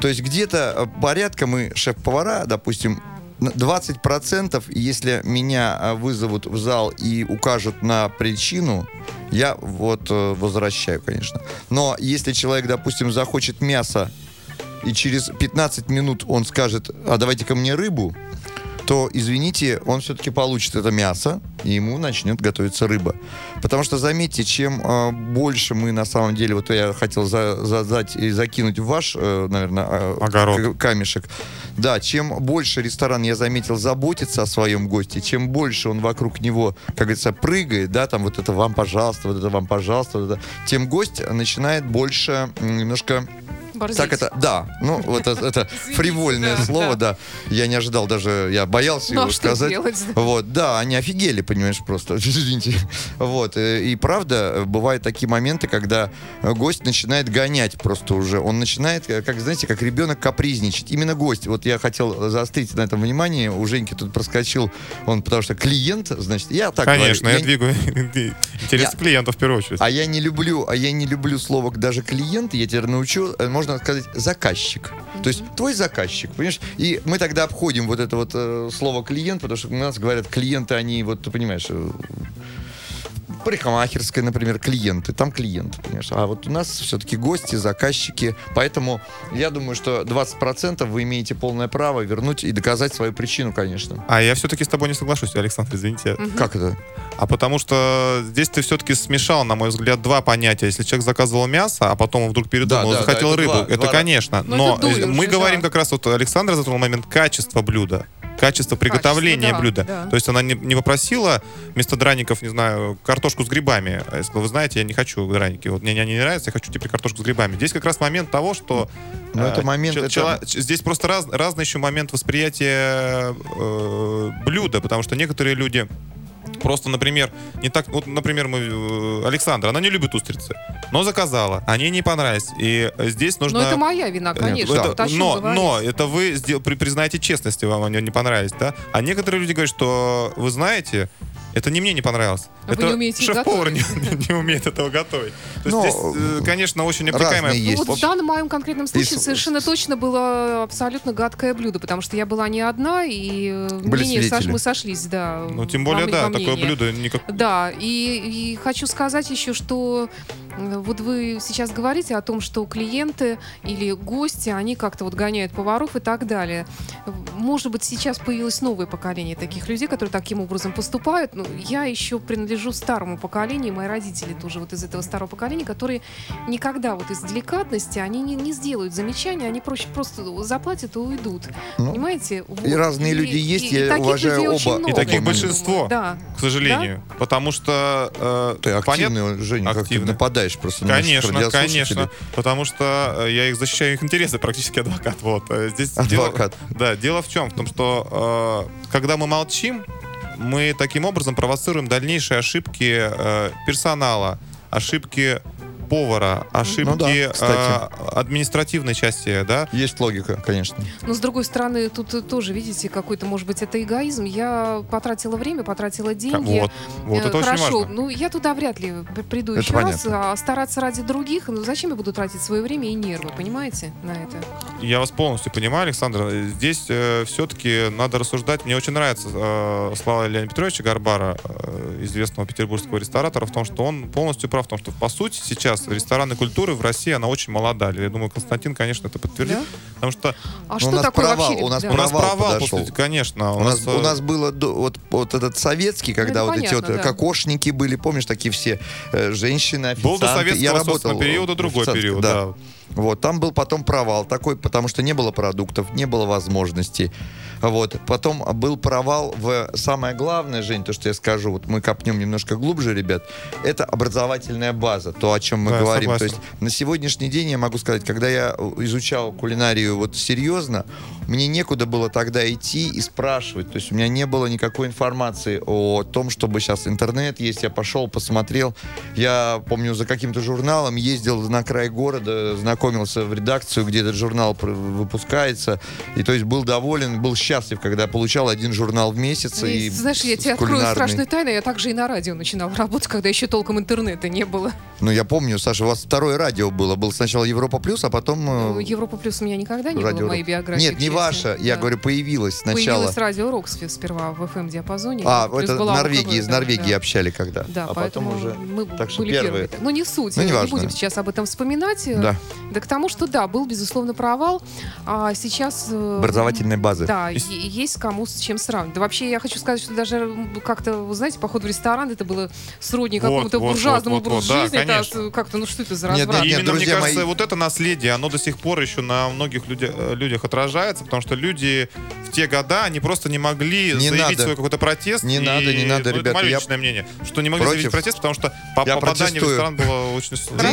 [SPEAKER 2] То есть где-то порядка мы, шеф-повара, допустим, 20%, если меня а, вызовут в зал и укажут на причину, я вот э, возвращаю, конечно. Но если человек, допустим, захочет мясо, и через 15 минут он скажет, а давайте ко мне рыбу, то, извините, он все-таки получит это мясо, и ему начнет готовиться рыба. Потому что, заметьте, чем э, больше мы на самом деле, вот я хотел за- задать и закинуть в ваш, э, наверное,
[SPEAKER 3] Огород.
[SPEAKER 2] камешек, да, чем больше ресторан, я заметил, заботится о своем госте, чем больше он вокруг него, как говорится, прыгает, да, там вот это вам, пожалуйста, вот это вам, пожалуйста, вот это, тем гость начинает больше немножко
[SPEAKER 1] Борзеть.
[SPEAKER 2] так это, да, ну вот это, это фривольное
[SPEAKER 1] да,
[SPEAKER 2] слово,
[SPEAKER 1] да.
[SPEAKER 2] да. Я не ожидал даже, я боялся
[SPEAKER 1] Ну, а
[SPEAKER 2] его
[SPEAKER 1] что
[SPEAKER 2] сказать.
[SPEAKER 1] делать?
[SPEAKER 2] Вот, да, они офигели, понимаешь, просто, извините. Вот, э, и правда, бывают такие моменты, когда гость начинает гонять просто уже. Он начинает, э, как, знаете, как ребенок капризничать. Именно гость. Вот я хотел заострить на этом внимание. У Женьки тут проскочил, он потому что клиент, значит, я так
[SPEAKER 3] Конечно,
[SPEAKER 2] говорю.
[SPEAKER 3] я двигаю интересы
[SPEAKER 2] Я-
[SPEAKER 3] клиентов в первую очередь.
[SPEAKER 2] А я не люблю, а я не люблю слово даже клиент, я теперь научу, э, можно сказать заказчик. То есть твой заказчик, понимаешь? И мы тогда обходим вот это вот э, слово клиент, потому что у нас говорят клиенты, они вот, ты понимаешь, парикмахерская, например, клиенты, там клиенты, понимаешь? А вот у нас все-таки гости, заказчики, поэтому я думаю, что 20% вы имеете полное право вернуть и доказать свою причину, конечно.
[SPEAKER 3] А я все-таки с тобой не соглашусь, Александр, извините.
[SPEAKER 2] Как это?
[SPEAKER 3] А потому что здесь ты все-таки смешал, на мой взгляд, два понятия. Если человек заказывал мясо, а потом он вдруг передумал,
[SPEAKER 2] Да, да,
[SPEAKER 3] захотел
[SPEAKER 2] да, это
[SPEAKER 3] рыбу,
[SPEAKER 2] два-
[SPEAKER 3] это,
[SPEAKER 2] два
[SPEAKER 3] конечно.
[SPEAKER 1] Ну,
[SPEAKER 3] но
[SPEAKER 1] это
[SPEAKER 3] мы
[SPEAKER 1] уже,
[SPEAKER 3] говорим
[SPEAKER 1] да.
[SPEAKER 3] как раз, вот Александр затронул момент качества блюда. Качество приготовления
[SPEAKER 1] да,
[SPEAKER 3] блюда.
[SPEAKER 1] да.
[SPEAKER 3] То есть она не, не попросила вместо драников, не знаю, картошку с грибами. А Если вы знаете, я не хочу драники. Вот мне они не нравятся, я хочу теперь картошку с грибами. Здесь как раз момент того, что
[SPEAKER 2] Ну, это
[SPEAKER 3] э,
[SPEAKER 2] момент,
[SPEAKER 3] чел-
[SPEAKER 2] это-
[SPEAKER 3] ч- здесь просто раз- разный еще момент восприятия э, блюда, потому что некоторые люди Просто, например, не так, вот, например, мы, э, Александра, она не любит устрицы, но заказала, они не понравились. И э, здесь нужно...
[SPEAKER 1] Но это моя вина, конечно.
[SPEAKER 3] Это-
[SPEAKER 1] чем
[SPEAKER 3] но,
[SPEAKER 1] говорить.
[SPEAKER 3] но это вы сдел- при- признаете честности, вам они не понравились, да? А некоторые люди говорят, что вы знаете, это не мне не понравилось.
[SPEAKER 1] А вы
[SPEAKER 3] это
[SPEAKER 1] не умеете
[SPEAKER 3] шеф-повар не, не умеет этого готовить. То есть
[SPEAKER 2] Но,
[SPEAKER 3] здесь, э, конечно, очень обтекаемое.
[SPEAKER 2] разные
[SPEAKER 1] Ну,
[SPEAKER 2] есть.
[SPEAKER 1] вот в данном моем конкретном случае
[SPEAKER 2] с-
[SPEAKER 1] совершенно точно было абсолютно гадкое блюдо, потому что я была не одна, и э,
[SPEAKER 2] Были
[SPEAKER 1] мнения сош-
[SPEAKER 2] свидетели.
[SPEAKER 1] мы сошлись, да.
[SPEAKER 3] Ну, тем более, да,
[SPEAKER 1] во
[SPEAKER 3] такое
[SPEAKER 1] мнении.
[SPEAKER 3] блюдо никак...
[SPEAKER 1] Да, и, и хочу сказать еще, что вот вы сейчас говорите о том, что клиенты или гости, они как-то вот гоняют поваров и так далее. Может быть, сейчас появилось новое поколение таких людей, которые таким образом поступают. Ну, я еще принадлежу старому поколению, мои родители тоже вот из этого старого поколения, которые никогда вот из деликатности, они не, не сделают замечания, они проще просто заплатят и уйдут.
[SPEAKER 2] Ну,
[SPEAKER 1] Понимаете? Вот.
[SPEAKER 2] и разные люди есть, я
[SPEAKER 1] таких
[SPEAKER 2] уважаю оба.
[SPEAKER 1] очень
[SPEAKER 2] И
[SPEAKER 1] много,
[SPEAKER 3] таких большинство.
[SPEAKER 1] Да.
[SPEAKER 3] к сожалению. Потому что... э,
[SPEAKER 2] Ты активный, Женя, как ты
[SPEAKER 3] Активный.
[SPEAKER 2] Нападаешь просто наших
[SPEAKER 3] Конечно, конечно. Потому что э, я их защищаю их интересы, практически адвокат. Вот. э, Здесь
[SPEAKER 2] Адвокат.
[SPEAKER 3] Дело, да, дело в чем? В том, что э, когда мы молчим, мы таким образом провоцируем дальнейшие ошибки э, персонала, ошибки повара, ошибки
[SPEAKER 2] Ну да, кстати.
[SPEAKER 3] э, административной части, да.
[SPEAKER 2] Есть логика, конечно.
[SPEAKER 1] Но с другой стороны, тут э, тоже, видите, какой-то, может быть, это эгоизм. Я потратила время, потратила деньги.
[SPEAKER 3] Вот, вот
[SPEAKER 1] Э,
[SPEAKER 3] это очень
[SPEAKER 1] Хорошо,
[SPEAKER 3] важно.
[SPEAKER 1] ну я туда вряд ли приду
[SPEAKER 2] Это
[SPEAKER 1] еще раз,
[SPEAKER 2] понятно.
[SPEAKER 1] а стараться ради других, ну зачем я буду тратить свое время и нервы, понимаете, на это?
[SPEAKER 3] Я вас полностью понимаю, Александр. Здесь все-таки надо рассуждать. Мне очень нравится э, слова Леонида Петровича Гарбара, э, известного петербургского ресторатора, в том, что он полностью прав в том, что, по сути, сейчас ресторанной культуры в России, она очень молода. Я думаю, Константин, конечно, это подтвердит.
[SPEAKER 1] Да?
[SPEAKER 3] Потому что
[SPEAKER 1] А
[SPEAKER 2] у
[SPEAKER 1] что
[SPEAKER 2] нас
[SPEAKER 1] такое
[SPEAKER 2] провал,
[SPEAKER 1] вообще?
[SPEAKER 2] у нас
[SPEAKER 1] да.
[SPEAKER 3] у нас
[SPEAKER 2] Провал
[SPEAKER 3] после- конечно.
[SPEAKER 2] У нас,
[SPEAKER 3] э,
[SPEAKER 2] у нас было вот, вот этот советский, когда
[SPEAKER 1] это
[SPEAKER 2] вот эти вот
[SPEAKER 1] понятно, да.
[SPEAKER 2] кокошники были, помнишь, такие все э, женщины,
[SPEAKER 3] был до
[SPEAKER 2] официанты.
[SPEAKER 3] советского,
[SPEAKER 2] Я работал
[SPEAKER 3] периода
[SPEAKER 2] в
[SPEAKER 3] другой период.
[SPEAKER 2] да.
[SPEAKER 3] Да.
[SPEAKER 2] Вот, там был потом провал такой, потому что не было продуктов, не было возможностей. Вот. Потом был провал в самое главное, Жень, то, что я скажу, вот мы копнем немножко глубже, ребят, это образовательная база, то, о чем мы
[SPEAKER 3] Да,
[SPEAKER 2] говорим. То
[SPEAKER 3] согласен.
[SPEAKER 2] есть на сегодняшний день я могу сказать, когда я изучал кулинарию вот серьезно, мне некуда было тогда идти и спрашивать. То есть у меня не было никакой информации о том, чтобы сейчас интернет есть. Я пошел, посмотрел. Я помню, за каким-то журналом ездил на край города, знакомился в редакцию, где этот журнал выпускается. И то есть был доволен, был счастлив, когда получал один журнал в месяц.
[SPEAKER 1] И,
[SPEAKER 2] И,
[SPEAKER 1] знаешь, я тебе открою страшную тайну, я также и на радио начинала работать, когда еще толком интернета не было.
[SPEAKER 2] Ну, я помню, Саша, у вас второе радио было. Был сначала Европа Плюс, а потом... э,
[SPEAKER 1] Ну, Европа плюс у меня никогда не было
[SPEAKER 2] радио
[SPEAKER 1] в моей биографии.
[SPEAKER 2] Нет, не
[SPEAKER 1] честно.
[SPEAKER 2] Ваша, я
[SPEAKER 1] Да.
[SPEAKER 2] говорю, появилась сначала.
[SPEAKER 1] Появилась радио Рокс сперва в FM-диапазоне.
[SPEAKER 2] А, это
[SPEAKER 1] была
[SPEAKER 2] Норвегии, из
[SPEAKER 1] да,
[SPEAKER 2] Норвегии
[SPEAKER 1] да.
[SPEAKER 2] общали когда.
[SPEAKER 1] Да,
[SPEAKER 2] а
[SPEAKER 1] поэтому
[SPEAKER 2] потом уже.
[SPEAKER 1] мы
[SPEAKER 2] так что
[SPEAKER 1] были
[SPEAKER 2] первые.
[SPEAKER 1] первые. Ну, не суть,
[SPEAKER 2] Ну,
[SPEAKER 1] не
[SPEAKER 2] неважно.
[SPEAKER 1] будем сейчас об этом вспоминать.
[SPEAKER 2] Да.
[SPEAKER 1] Да к тому, что да, был, безусловно, провал. А сейчас... э,
[SPEAKER 2] Образовательной базы.
[SPEAKER 1] Да,
[SPEAKER 3] Есть-
[SPEAKER 1] е- есть кому с чем сравнивать. Да вообще, я хочу сказать, что даже как-то, вы знаете, поход в ресторан, это было сродни
[SPEAKER 3] Вот,
[SPEAKER 1] какому-то
[SPEAKER 3] вот,
[SPEAKER 1] буржуазному
[SPEAKER 3] вот, вот,
[SPEAKER 1] образу
[SPEAKER 3] да,
[SPEAKER 1] жизни. Это
[SPEAKER 3] конечно.
[SPEAKER 1] от- как-то, ну что это за
[SPEAKER 2] Нет,
[SPEAKER 1] разврат?
[SPEAKER 3] И
[SPEAKER 2] нет,
[SPEAKER 3] именно, мне
[SPEAKER 2] друзья
[SPEAKER 3] кажется,
[SPEAKER 2] мои-
[SPEAKER 3] вот это наследие, оно до сих пор еще на многих людя- э, людях отражается, потому что люди в те года, они просто не могли
[SPEAKER 2] Не
[SPEAKER 3] заявить
[SPEAKER 2] надо.
[SPEAKER 3] свой какой-то протест.
[SPEAKER 2] Не
[SPEAKER 3] и-
[SPEAKER 2] надо, не надо,
[SPEAKER 3] ну,
[SPEAKER 2] ребята,
[SPEAKER 3] Это мое
[SPEAKER 2] я
[SPEAKER 3] личное мнение, что не могли
[SPEAKER 2] против.
[SPEAKER 3] заявить протест, потому что по-
[SPEAKER 2] Я
[SPEAKER 3] попадание в
[SPEAKER 2] протестую.
[SPEAKER 3] ресторан было очень сложно.
[SPEAKER 1] В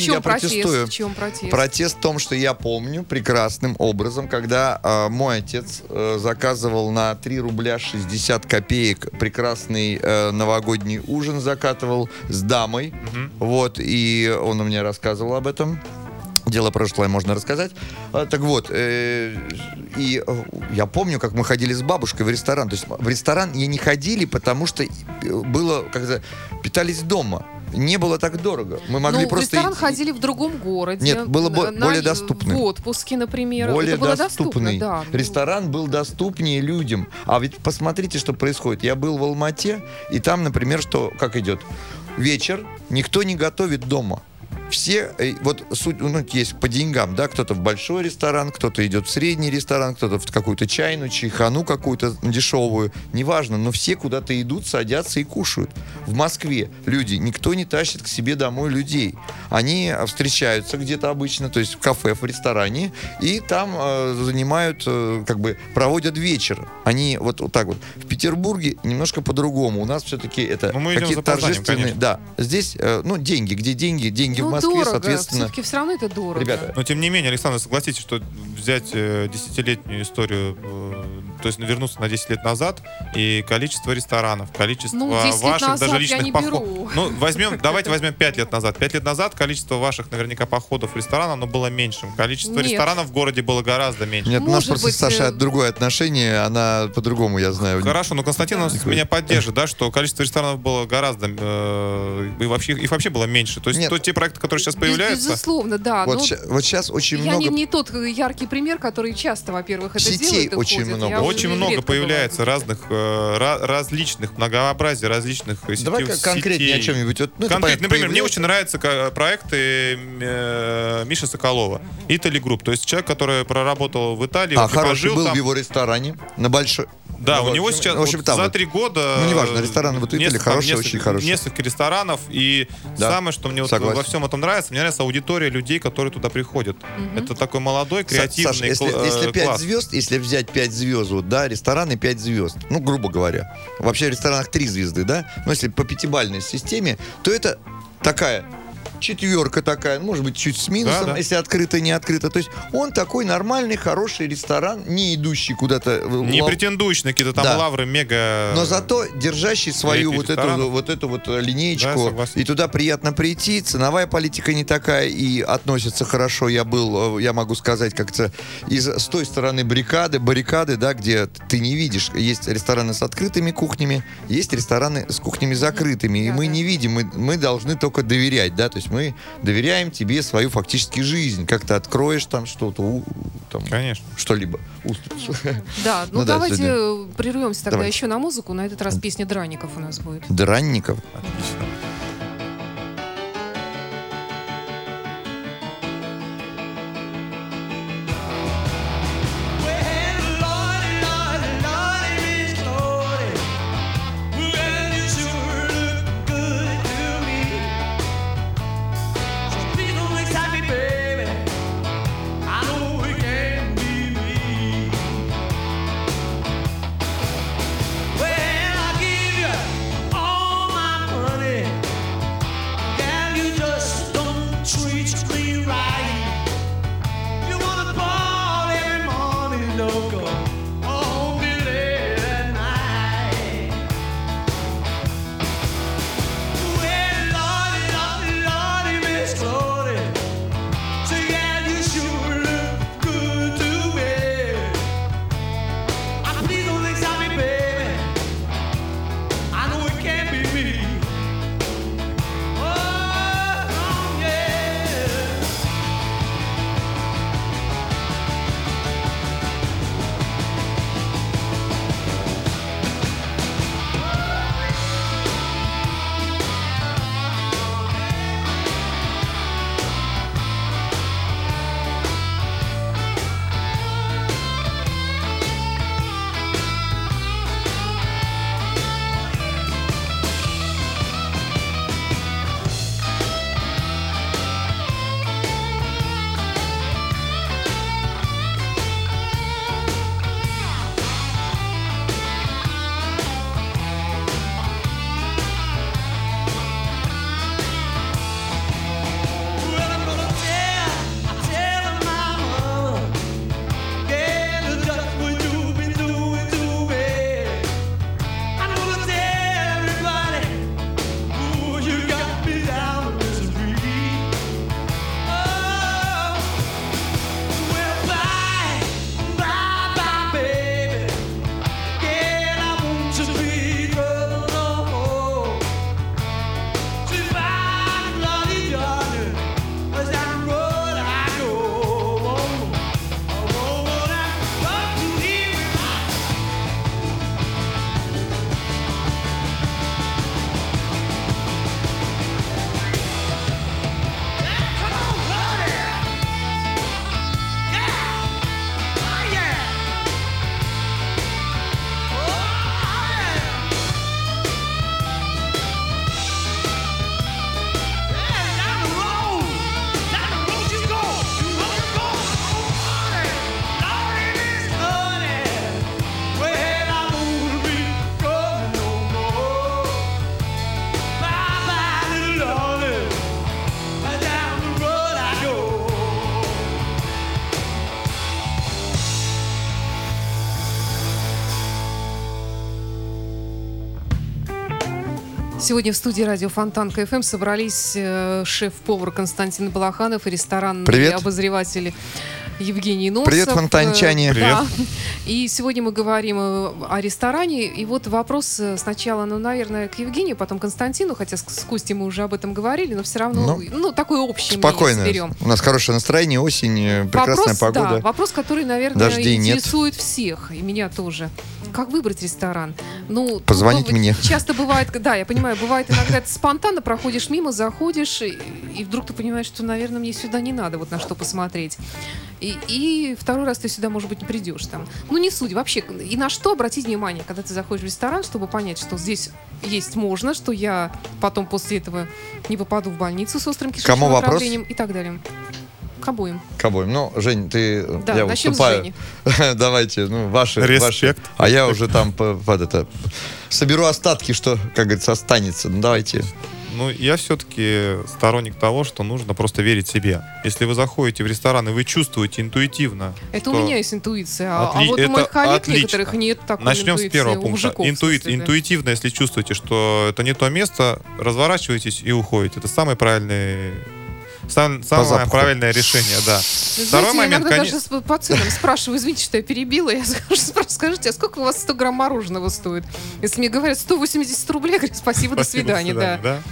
[SPEAKER 1] чем
[SPEAKER 2] я
[SPEAKER 1] протест?
[SPEAKER 2] протестую.
[SPEAKER 1] В чем протест?
[SPEAKER 2] Протест в том, что я помню прекрасным образом, когда э, мой отец э, заказывал на 3 рубля 60 копеек прекрасный э, новогодний ужин, закатывал с дамой. Вот, и он мне рассказывал об этом. Дело прошлое можно рассказать. А, Так вот, э, и э, я помню, как мы ходили с бабушкой в ресторан. То есть в ресторан и не ходили, потому что э, было, как-то, питались дома. Не было так дорого. Мы могли
[SPEAKER 1] ну, в
[SPEAKER 2] просто...
[SPEAKER 1] ресторан
[SPEAKER 2] идти-
[SPEAKER 1] ходили в другом городе.
[SPEAKER 2] Нет, было бо-
[SPEAKER 1] на-
[SPEAKER 2] более доступно.
[SPEAKER 1] В отпуске, например.
[SPEAKER 2] более
[SPEAKER 1] это было
[SPEAKER 2] доступный.
[SPEAKER 1] доступно, да.
[SPEAKER 2] Ресторан был доступнее людям. А ведь посмотрите, что происходит. Я был в Алмате, и там, например, что как идет? Вечер, никто не готовит дома. Все, э, вот суть, ну, есть по деньгам, да, кто-то в большой ресторан, кто-то идет в средний ресторан, кто-то в какую-то чайную, чайхану какую-то дешевую, неважно, но все куда-то идут, садятся и кушают. В Москве люди, никто не тащит к себе домой людей. Они э, встречаются где-то обычно, то есть в кафе, в ресторане, и там э, занимают, э, как бы, проводят вечер. Они вот, вот так вот. В Петербурге немножко по-другому. У нас все-таки это
[SPEAKER 3] Ну,
[SPEAKER 2] какие-то торжественные...
[SPEAKER 3] конечно.
[SPEAKER 2] Да, здесь, э, ну, деньги, где деньги? Деньги
[SPEAKER 1] ну,
[SPEAKER 2] в Москве,
[SPEAKER 1] дорого.
[SPEAKER 2] соответственно...
[SPEAKER 1] Все-таки все равно это дорого.
[SPEAKER 2] Ребята,
[SPEAKER 3] Но тем не менее, Александр, согласитесь, что взять э, десятилетнюю историю, э, то есть вернуться на 10 лет назад, и количество ресторанов, количество
[SPEAKER 1] Ну, 10 лет
[SPEAKER 3] ваших
[SPEAKER 1] назад
[SPEAKER 3] даже
[SPEAKER 1] я
[SPEAKER 3] личных походов. Ну, возьмем, давайте возьмем 5 лет назад. 5 лет назад количество ваших наверняка походов в ресторан, оно было меньшим. Количество
[SPEAKER 1] Нет.
[SPEAKER 3] ресторанов в городе было гораздо меньше.
[SPEAKER 2] Нет, у нас просто
[SPEAKER 1] быть,
[SPEAKER 2] с Сашей
[SPEAKER 1] э,
[SPEAKER 2] другое отношение, она по-другому, я знаю.
[SPEAKER 3] Хорошо, но Константин нас
[SPEAKER 2] Такой.
[SPEAKER 3] меня поддержит, да, что количество ресторанов было гораздо э, и вообще их вообще было меньше. То есть
[SPEAKER 2] Нет.
[SPEAKER 3] то, те проекты, которые сейчас
[SPEAKER 1] Без-
[SPEAKER 3] появляются,
[SPEAKER 1] Безусловно, да.
[SPEAKER 2] Вот,
[SPEAKER 1] но
[SPEAKER 2] ща- вот сейчас очень
[SPEAKER 1] я
[SPEAKER 2] много...
[SPEAKER 1] не, не тот яркий пример, который часто, во-первых, это
[SPEAKER 2] Сетей
[SPEAKER 1] делает и
[SPEAKER 2] очень
[SPEAKER 1] ходит.
[SPEAKER 2] много.
[SPEAKER 1] Я
[SPEAKER 3] Очень много
[SPEAKER 1] редко
[SPEAKER 3] появляется разных, э, ра- различных, многообразия различных э, сетей.
[SPEAKER 2] Давай конкретнее
[SPEAKER 3] сетей.
[SPEAKER 2] о чем-нибудь. Вот, ну,
[SPEAKER 3] Конкретно,
[SPEAKER 2] понятно,
[SPEAKER 3] например, мне очень нравятся ка- проекты э, Миши Соколова, Italy Group. То есть человек, который проработал в Италии,
[SPEAKER 2] А, хороший был
[SPEAKER 3] там.
[SPEAKER 2] в его ресторане на большой...
[SPEAKER 3] Да,
[SPEAKER 2] Ну,
[SPEAKER 3] у него сейчас
[SPEAKER 2] в общем,
[SPEAKER 3] вот
[SPEAKER 2] там
[SPEAKER 3] за три года...
[SPEAKER 2] Ну, неважно, ресторан вот Italy
[SPEAKER 3] несколько-
[SPEAKER 2] хороший,
[SPEAKER 3] несколько-
[SPEAKER 2] очень хороший.
[SPEAKER 3] Несколько ресторанов, и
[SPEAKER 2] Да,
[SPEAKER 3] самое, что мне вот во всем этом нравится, мне нравится аудитория людей, которые туда приходят. Это такой молодой, креативный
[SPEAKER 2] Саша, если,
[SPEAKER 3] э,
[SPEAKER 2] если 5
[SPEAKER 3] класс.
[SPEAKER 2] звезд, если взять 5 звезд, вот, да, рестораны 5 звезд, ну, грубо говоря. Вообще в ресторанах 3 звезды, да? Но если по пятибалльной системе, то это такая четверка такая, может быть, чуть с минусом,
[SPEAKER 3] Да, да.
[SPEAKER 2] если открыто, не открыто. То есть он такой нормальный, хороший ресторан, не идущий куда-то...
[SPEAKER 3] Не
[SPEAKER 2] лав-
[SPEAKER 3] претендующий на какие-то там
[SPEAKER 2] Да.
[SPEAKER 3] лавры мега...
[SPEAKER 2] Но зато держащий свою вот эту, вот эту вот
[SPEAKER 3] Да,
[SPEAKER 2] линеечку,
[SPEAKER 3] согласен.
[SPEAKER 2] и туда приятно прийти, ценовая политика не такая, и относится хорошо. Я был, э, я могу сказать, как-то из, с той стороны баррикады, баррикады, да, где ты не видишь, есть рестораны с открытыми кухнями, есть рестораны с кухнями закрытыми, и
[SPEAKER 1] Да,
[SPEAKER 2] мы
[SPEAKER 1] да.
[SPEAKER 2] не видим, мы, мы должны только доверять, да, то есть мы доверяем тебе свою фактически жизнь, как ты откроешь там что-то, у- там,
[SPEAKER 3] Конечно.
[SPEAKER 2] что-либо.
[SPEAKER 1] Да, ну,
[SPEAKER 2] Ну да,
[SPEAKER 1] давайте
[SPEAKER 2] сегодня.
[SPEAKER 1] прервемся тогда
[SPEAKER 2] Давайте.
[SPEAKER 1] еще на музыку. На этот раз песня Драников у нас будет.
[SPEAKER 2] Дранников.
[SPEAKER 3] Отлично.
[SPEAKER 1] Сегодня в студии радио Фонтан КФМ собрались э, шеф-повар Константин Балаханов и ресторанный
[SPEAKER 2] Привет.
[SPEAKER 1] обозреватель Евгений Носов.
[SPEAKER 2] Привет, фонтанчане.
[SPEAKER 1] Э, да. И сегодня мы говорим э, о ресторане. И вот вопрос сначала, ну, наверное, к Евгению, потом к Константину, хотя с, Костей мы уже об этом говорили, но все равно,
[SPEAKER 2] Ну,
[SPEAKER 1] ну, такое общее
[SPEAKER 2] Спокойно.
[SPEAKER 1] соберем.
[SPEAKER 2] У нас хорошее настроение, осень, прекрасная
[SPEAKER 1] вопрос,
[SPEAKER 2] погода.
[SPEAKER 1] Да, вопрос, который, наверное,
[SPEAKER 2] Дождей нет.
[SPEAKER 1] интересует всех, и меня тоже. Как выбрать ресторан? Ну,
[SPEAKER 2] Позвонить
[SPEAKER 1] ну,
[SPEAKER 2] мне.
[SPEAKER 1] Часто бывает, да, я понимаю, бывает иногда это спонтанно, проходишь мимо, заходишь, и, и вдруг ты понимаешь, что, наверное, мне сюда не надо, вот на что посмотреть. И, и второй раз ты сюда, может быть, не придешь там. Ну, не суть. Вообще, и на что обратить внимание, когда ты заходишь в ресторан, чтобы понять, что здесь есть можно, что я потом после этого не попаду в больницу с острым кишечным
[SPEAKER 2] Кому вопрос?
[SPEAKER 1] и так далее. К обоим.
[SPEAKER 2] К обоим. Ну, Жень, ты,
[SPEAKER 1] Да,
[SPEAKER 2] я
[SPEAKER 1] начнем с
[SPEAKER 2] уступаю.
[SPEAKER 1] Жени.
[SPEAKER 2] Давайте, ну, ваши,
[SPEAKER 3] Респект.
[SPEAKER 2] ваши. А я уже там по- под это соберу остатки, что, как говорится, останется. Ну, давайте.
[SPEAKER 3] Ну, я все-таки сторонник того, что нужно просто верить себе. Если вы заходите в ресторан и вы чувствуете интуитивно,
[SPEAKER 1] Это
[SPEAKER 3] что-
[SPEAKER 1] у меня есть интуиция, а- а
[SPEAKER 3] Отли-
[SPEAKER 1] вот у
[SPEAKER 3] это
[SPEAKER 1] моих коллег
[SPEAKER 3] отлично.
[SPEAKER 1] некоторых нет такой
[SPEAKER 3] Начнем с
[SPEAKER 1] интуиции.
[SPEAKER 3] первого
[SPEAKER 1] у
[SPEAKER 3] пункта.
[SPEAKER 1] мужиков, в
[SPEAKER 3] Интуит,
[SPEAKER 1] смысле, да.
[SPEAKER 3] интуитивно, если чувствуете, что это не то место, разворачивайтесь и уходите. Это самый правильный, сам- самое
[SPEAKER 2] запаху.
[SPEAKER 3] правильное решение, да.
[SPEAKER 1] Вы
[SPEAKER 3] Второй
[SPEAKER 1] знаете, я
[SPEAKER 3] момент,
[SPEAKER 1] иногда
[SPEAKER 3] конечно.
[SPEAKER 1] даже с- по ценам спрашиваю, извините, что я перебила, я скажу, скажите, а сколько у вас 100 грамм мороженого стоит? Если мне говорят 180 рублей, я говорю, спасибо, до
[SPEAKER 3] Спасибо,
[SPEAKER 1] свидания, да.
[SPEAKER 3] да.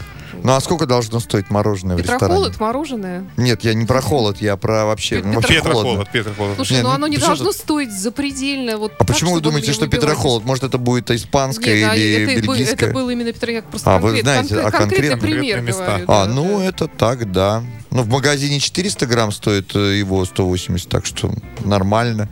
[SPEAKER 2] Ну, а сколько должно стоить мороженое в ресторане?
[SPEAKER 1] Петрохолод, мороженое.
[SPEAKER 2] Нет, я не про холод, я про вообще...
[SPEAKER 1] Пет-
[SPEAKER 2] вообще
[SPEAKER 3] Петрохолод,
[SPEAKER 2] холодно.
[SPEAKER 3] Петрохолод.
[SPEAKER 1] Слушай,
[SPEAKER 2] Не,
[SPEAKER 1] ну оно не должно стоить запредельно. Вот
[SPEAKER 2] А
[SPEAKER 1] так,
[SPEAKER 2] почему вы думаете, что петрохолод? Может, это будет испанское
[SPEAKER 1] Нет,
[SPEAKER 2] или
[SPEAKER 1] это,
[SPEAKER 2] бельгийское?
[SPEAKER 1] это был именно Петр, я просто
[SPEAKER 2] А, вы знаете,
[SPEAKER 1] конкрет-
[SPEAKER 2] а
[SPEAKER 1] конкретный
[SPEAKER 2] конкретно?
[SPEAKER 1] пример
[SPEAKER 3] места.
[SPEAKER 1] говорю.
[SPEAKER 2] А,
[SPEAKER 1] да,
[SPEAKER 2] ну
[SPEAKER 1] да.
[SPEAKER 2] это так, да. Ну, в магазине 400 грамм стоит э, его 180, так что нормально.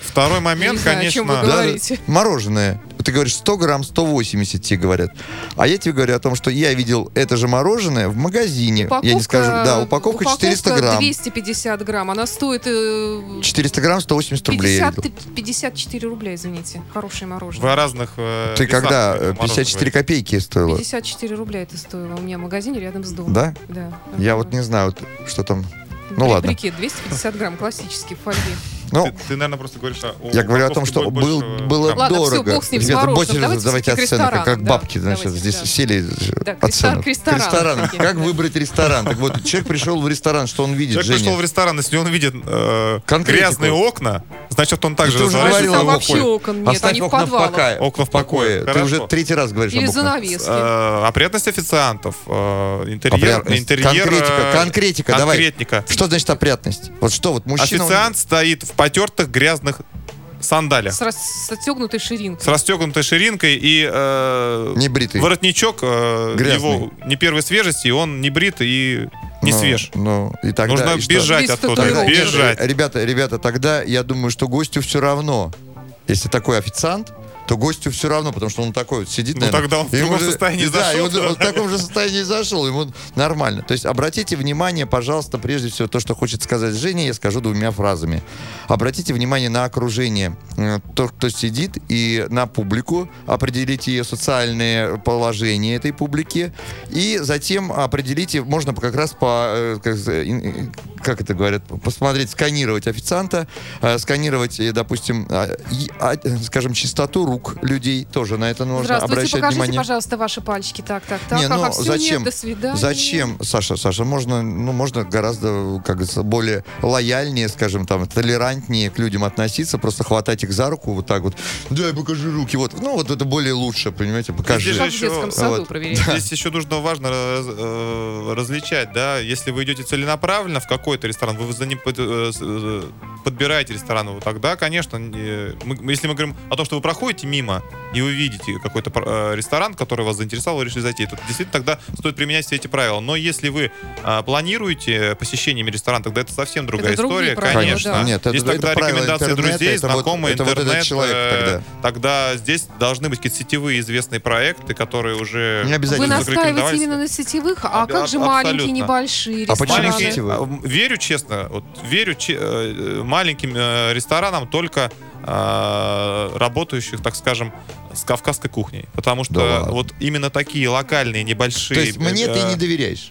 [SPEAKER 3] Второй момент,
[SPEAKER 1] Не знаю, о чем вы
[SPEAKER 3] конечно,
[SPEAKER 1] говорите.
[SPEAKER 2] Мороженое. Ты говоришь 100 грамм, 180 тебе говорят. А я тебе говорю о том, что я видел это же мороженое в магазине. я не скажу. Да, упаковка 400 грамм.
[SPEAKER 1] 250 грамм. Она стоит э,
[SPEAKER 2] 400 грамм, 180 рублей я
[SPEAKER 1] 50,
[SPEAKER 2] видел.
[SPEAKER 1] 54 рубля, извините. Хорошее
[SPEAKER 3] вы
[SPEAKER 1] мороженое.
[SPEAKER 3] о разных э,
[SPEAKER 2] Ты когда?
[SPEAKER 3] этого
[SPEAKER 2] э,
[SPEAKER 3] мороженого
[SPEAKER 2] 54 копейки стоило.
[SPEAKER 1] 54 рубля это стоило у меня в магазине рядом с домом.
[SPEAKER 2] Да?
[SPEAKER 1] Да.
[SPEAKER 2] Я вот не знаю, что там. Ну
[SPEAKER 1] Бри-
[SPEAKER 2] ладно.
[SPEAKER 1] Брикет 250 грамм, классический, в фольге.
[SPEAKER 2] Ну,
[SPEAKER 3] Ты, ты, наверное, просто говоришь о,
[SPEAKER 2] я говорю о том, что был, было.
[SPEAKER 1] Ладно,
[SPEAKER 2] дорого.
[SPEAKER 1] бог с ним, с
[SPEAKER 2] Ребята, будьте
[SPEAKER 1] Давайте
[SPEAKER 2] давайте
[SPEAKER 1] к
[SPEAKER 2] оценок, как,
[SPEAKER 1] ресторанам,
[SPEAKER 2] бабки,
[SPEAKER 1] да.
[SPEAKER 2] значит,
[SPEAKER 1] Давайте,
[SPEAKER 2] здесь
[SPEAKER 1] да.
[SPEAKER 2] сели
[SPEAKER 1] Да,
[SPEAKER 2] оценок.
[SPEAKER 1] рестор- к ресторану.
[SPEAKER 2] ресторанам.
[SPEAKER 1] Такие,
[SPEAKER 2] Как
[SPEAKER 1] да.
[SPEAKER 2] выбрать ресторан? Так вот, человек пришел в ресторан, что он видит,
[SPEAKER 3] Человек
[SPEAKER 2] Женя?
[SPEAKER 3] пришел в ресторан, если он видит э, грязные окна, значит, он также
[SPEAKER 2] ты уже
[SPEAKER 3] разворачивается
[SPEAKER 1] Там
[SPEAKER 2] об
[SPEAKER 1] вообще окон нет,
[SPEAKER 2] Оставь
[SPEAKER 1] они в
[SPEAKER 2] окна в покое.
[SPEAKER 3] Окна в покое,
[SPEAKER 2] Ты уже третий раз говоришь
[SPEAKER 1] Или
[SPEAKER 2] об окнах.
[SPEAKER 1] занавески.
[SPEAKER 3] Э, опрятность официантов, э, интерьер,
[SPEAKER 2] Конкретика, конкретика, давай.
[SPEAKER 3] конкретника.
[SPEAKER 2] Что значит опрятность? Вот что, вот мужчина...
[SPEAKER 3] Официант стоит в потертых грязных сандалях
[SPEAKER 1] С, рас- с отстегнутой ширинкой.
[SPEAKER 3] с расстегнутой ширинкой и э,
[SPEAKER 2] Не бритый.
[SPEAKER 3] воротничок э,
[SPEAKER 2] Грязный.
[SPEAKER 3] его не первой свежести, и он не брит и не
[SPEAKER 2] Ну,
[SPEAKER 3] свеж.
[SPEAKER 2] Ну, и тогда...
[SPEAKER 3] Нужно
[SPEAKER 2] и что?
[SPEAKER 3] бежать
[SPEAKER 1] Без
[SPEAKER 3] оттуда.
[SPEAKER 2] Тогда-
[SPEAKER 3] бежать.
[SPEAKER 2] Ребята, ребята, тогда я думаю, что гостю все равно. Если такой официант, то гостю все равно, потому что он такой вот сидит,
[SPEAKER 3] Ну,
[SPEAKER 2] наверное,
[SPEAKER 3] тогда он в другом
[SPEAKER 2] же-
[SPEAKER 3] состоянии
[SPEAKER 2] да,
[SPEAKER 3] зашел
[SPEAKER 2] он,
[SPEAKER 3] туда.
[SPEAKER 2] он в таком же состоянии зашел, ему нормально. То есть обратите внимание, пожалуйста, прежде всего, то, что хочет сказать Женя, я скажу двумя фразами. Обратите внимание на окружение, э, то, кто сидит, и на публику, определите ее социальное положение этой публики, и затем определите, можно как раз по, э, как, ин- как это говорят, посмотреть, сканировать официанта, э, сканировать, э, допустим, а, а, э, скажем, чистоту рук людей, тоже на это нужно
[SPEAKER 1] Здравствуйте,
[SPEAKER 2] обращать
[SPEAKER 1] покажите,
[SPEAKER 2] внимание.
[SPEAKER 1] пожалуйста, ваши пальчики. Так, так, так.
[SPEAKER 2] Не, ну,
[SPEAKER 1] ага,
[SPEAKER 2] зачем?
[SPEAKER 1] нет, до свидания.
[SPEAKER 2] Зачем, Саша, Саша, можно, ну, можно гораздо, как говорится, более лояльнее, скажем, там, толерантнее к людям относиться, просто хватать их за руку вот так вот, дай, покажи руки, вот, ну, вот это более лучше, понимаете, покажи.
[SPEAKER 3] Здесь
[SPEAKER 1] Как в
[SPEAKER 3] еще-
[SPEAKER 1] детском саду
[SPEAKER 2] вот.
[SPEAKER 1] проверять.
[SPEAKER 3] Здесь еще нужно важно раз- э, различать, да, если вы идете целенаправленно в какой-то ресторан, вы за ним под- э, э, подбираете ресторан, вот тогда, конечно, не- мы- если мы говорим о том, что вы проходите мимо и вы видите какой-то э, ресторан, который вас заинтересовал, вы решили зайти, то действительно тогда стоит применять все эти правила. Но если вы а, планируете посещениями ресторана, тогда это совсем другая
[SPEAKER 1] Это
[SPEAKER 3] история,
[SPEAKER 1] правила,
[SPEAKER 3] конечно.
[SPEAKER 1] да.
[SPEAKER 2] Нет, это-
[SPEAKER 3] Здесь
[SPEAKER 2] это
[SPEAKER 3] тогда
[SPEAKER 2] правила
[SPEAKER 3] рекомендации друзей,
[SPEAKER 2] это вот-
[SPEAKER 3] знакомые,
[SPEAKER 2] это вот
[SPEAKER 3] интернет.
[SPEAKER 2] человек
[SPEAKER 3] э,
[SPEAKER 2] тогда.
[SPEAKER 3] тогда здесь должны быть какие-то сетевые известные проекты, которые уже
[SPEAKER 2] Не обязательно.
[SPEAKER 1] Вы настаиваете именно на сетевых, а
[SPEAKER 3] Аб-
[SPEAKER 1] как же
[SPEAKER 3] аб-
[SPEAKER 1] маленькие,
[SPEAKER 3] абсолютно.
[SPEAKER 1] небольшие
[SPEAKER 2] А почему
[SPEAKER 1] рестораны?
[SPEAKER 3] Маленькие,
[SPEAKER 2] сетевые?
[SPEAKER 3] а, верю честно, вот верю че- э, маленьким э, ресторанам только э, работающих, так скажем, с кавказской кухней, потому что
[SPEAKER 2] Да ладно.
[SPEAKER 3] вот именно такие локальные небольшие.
[SPEAKER 2] То есть мне ты
[SPEAKER 3] э,
[SPEAKER 2] не доверяешь?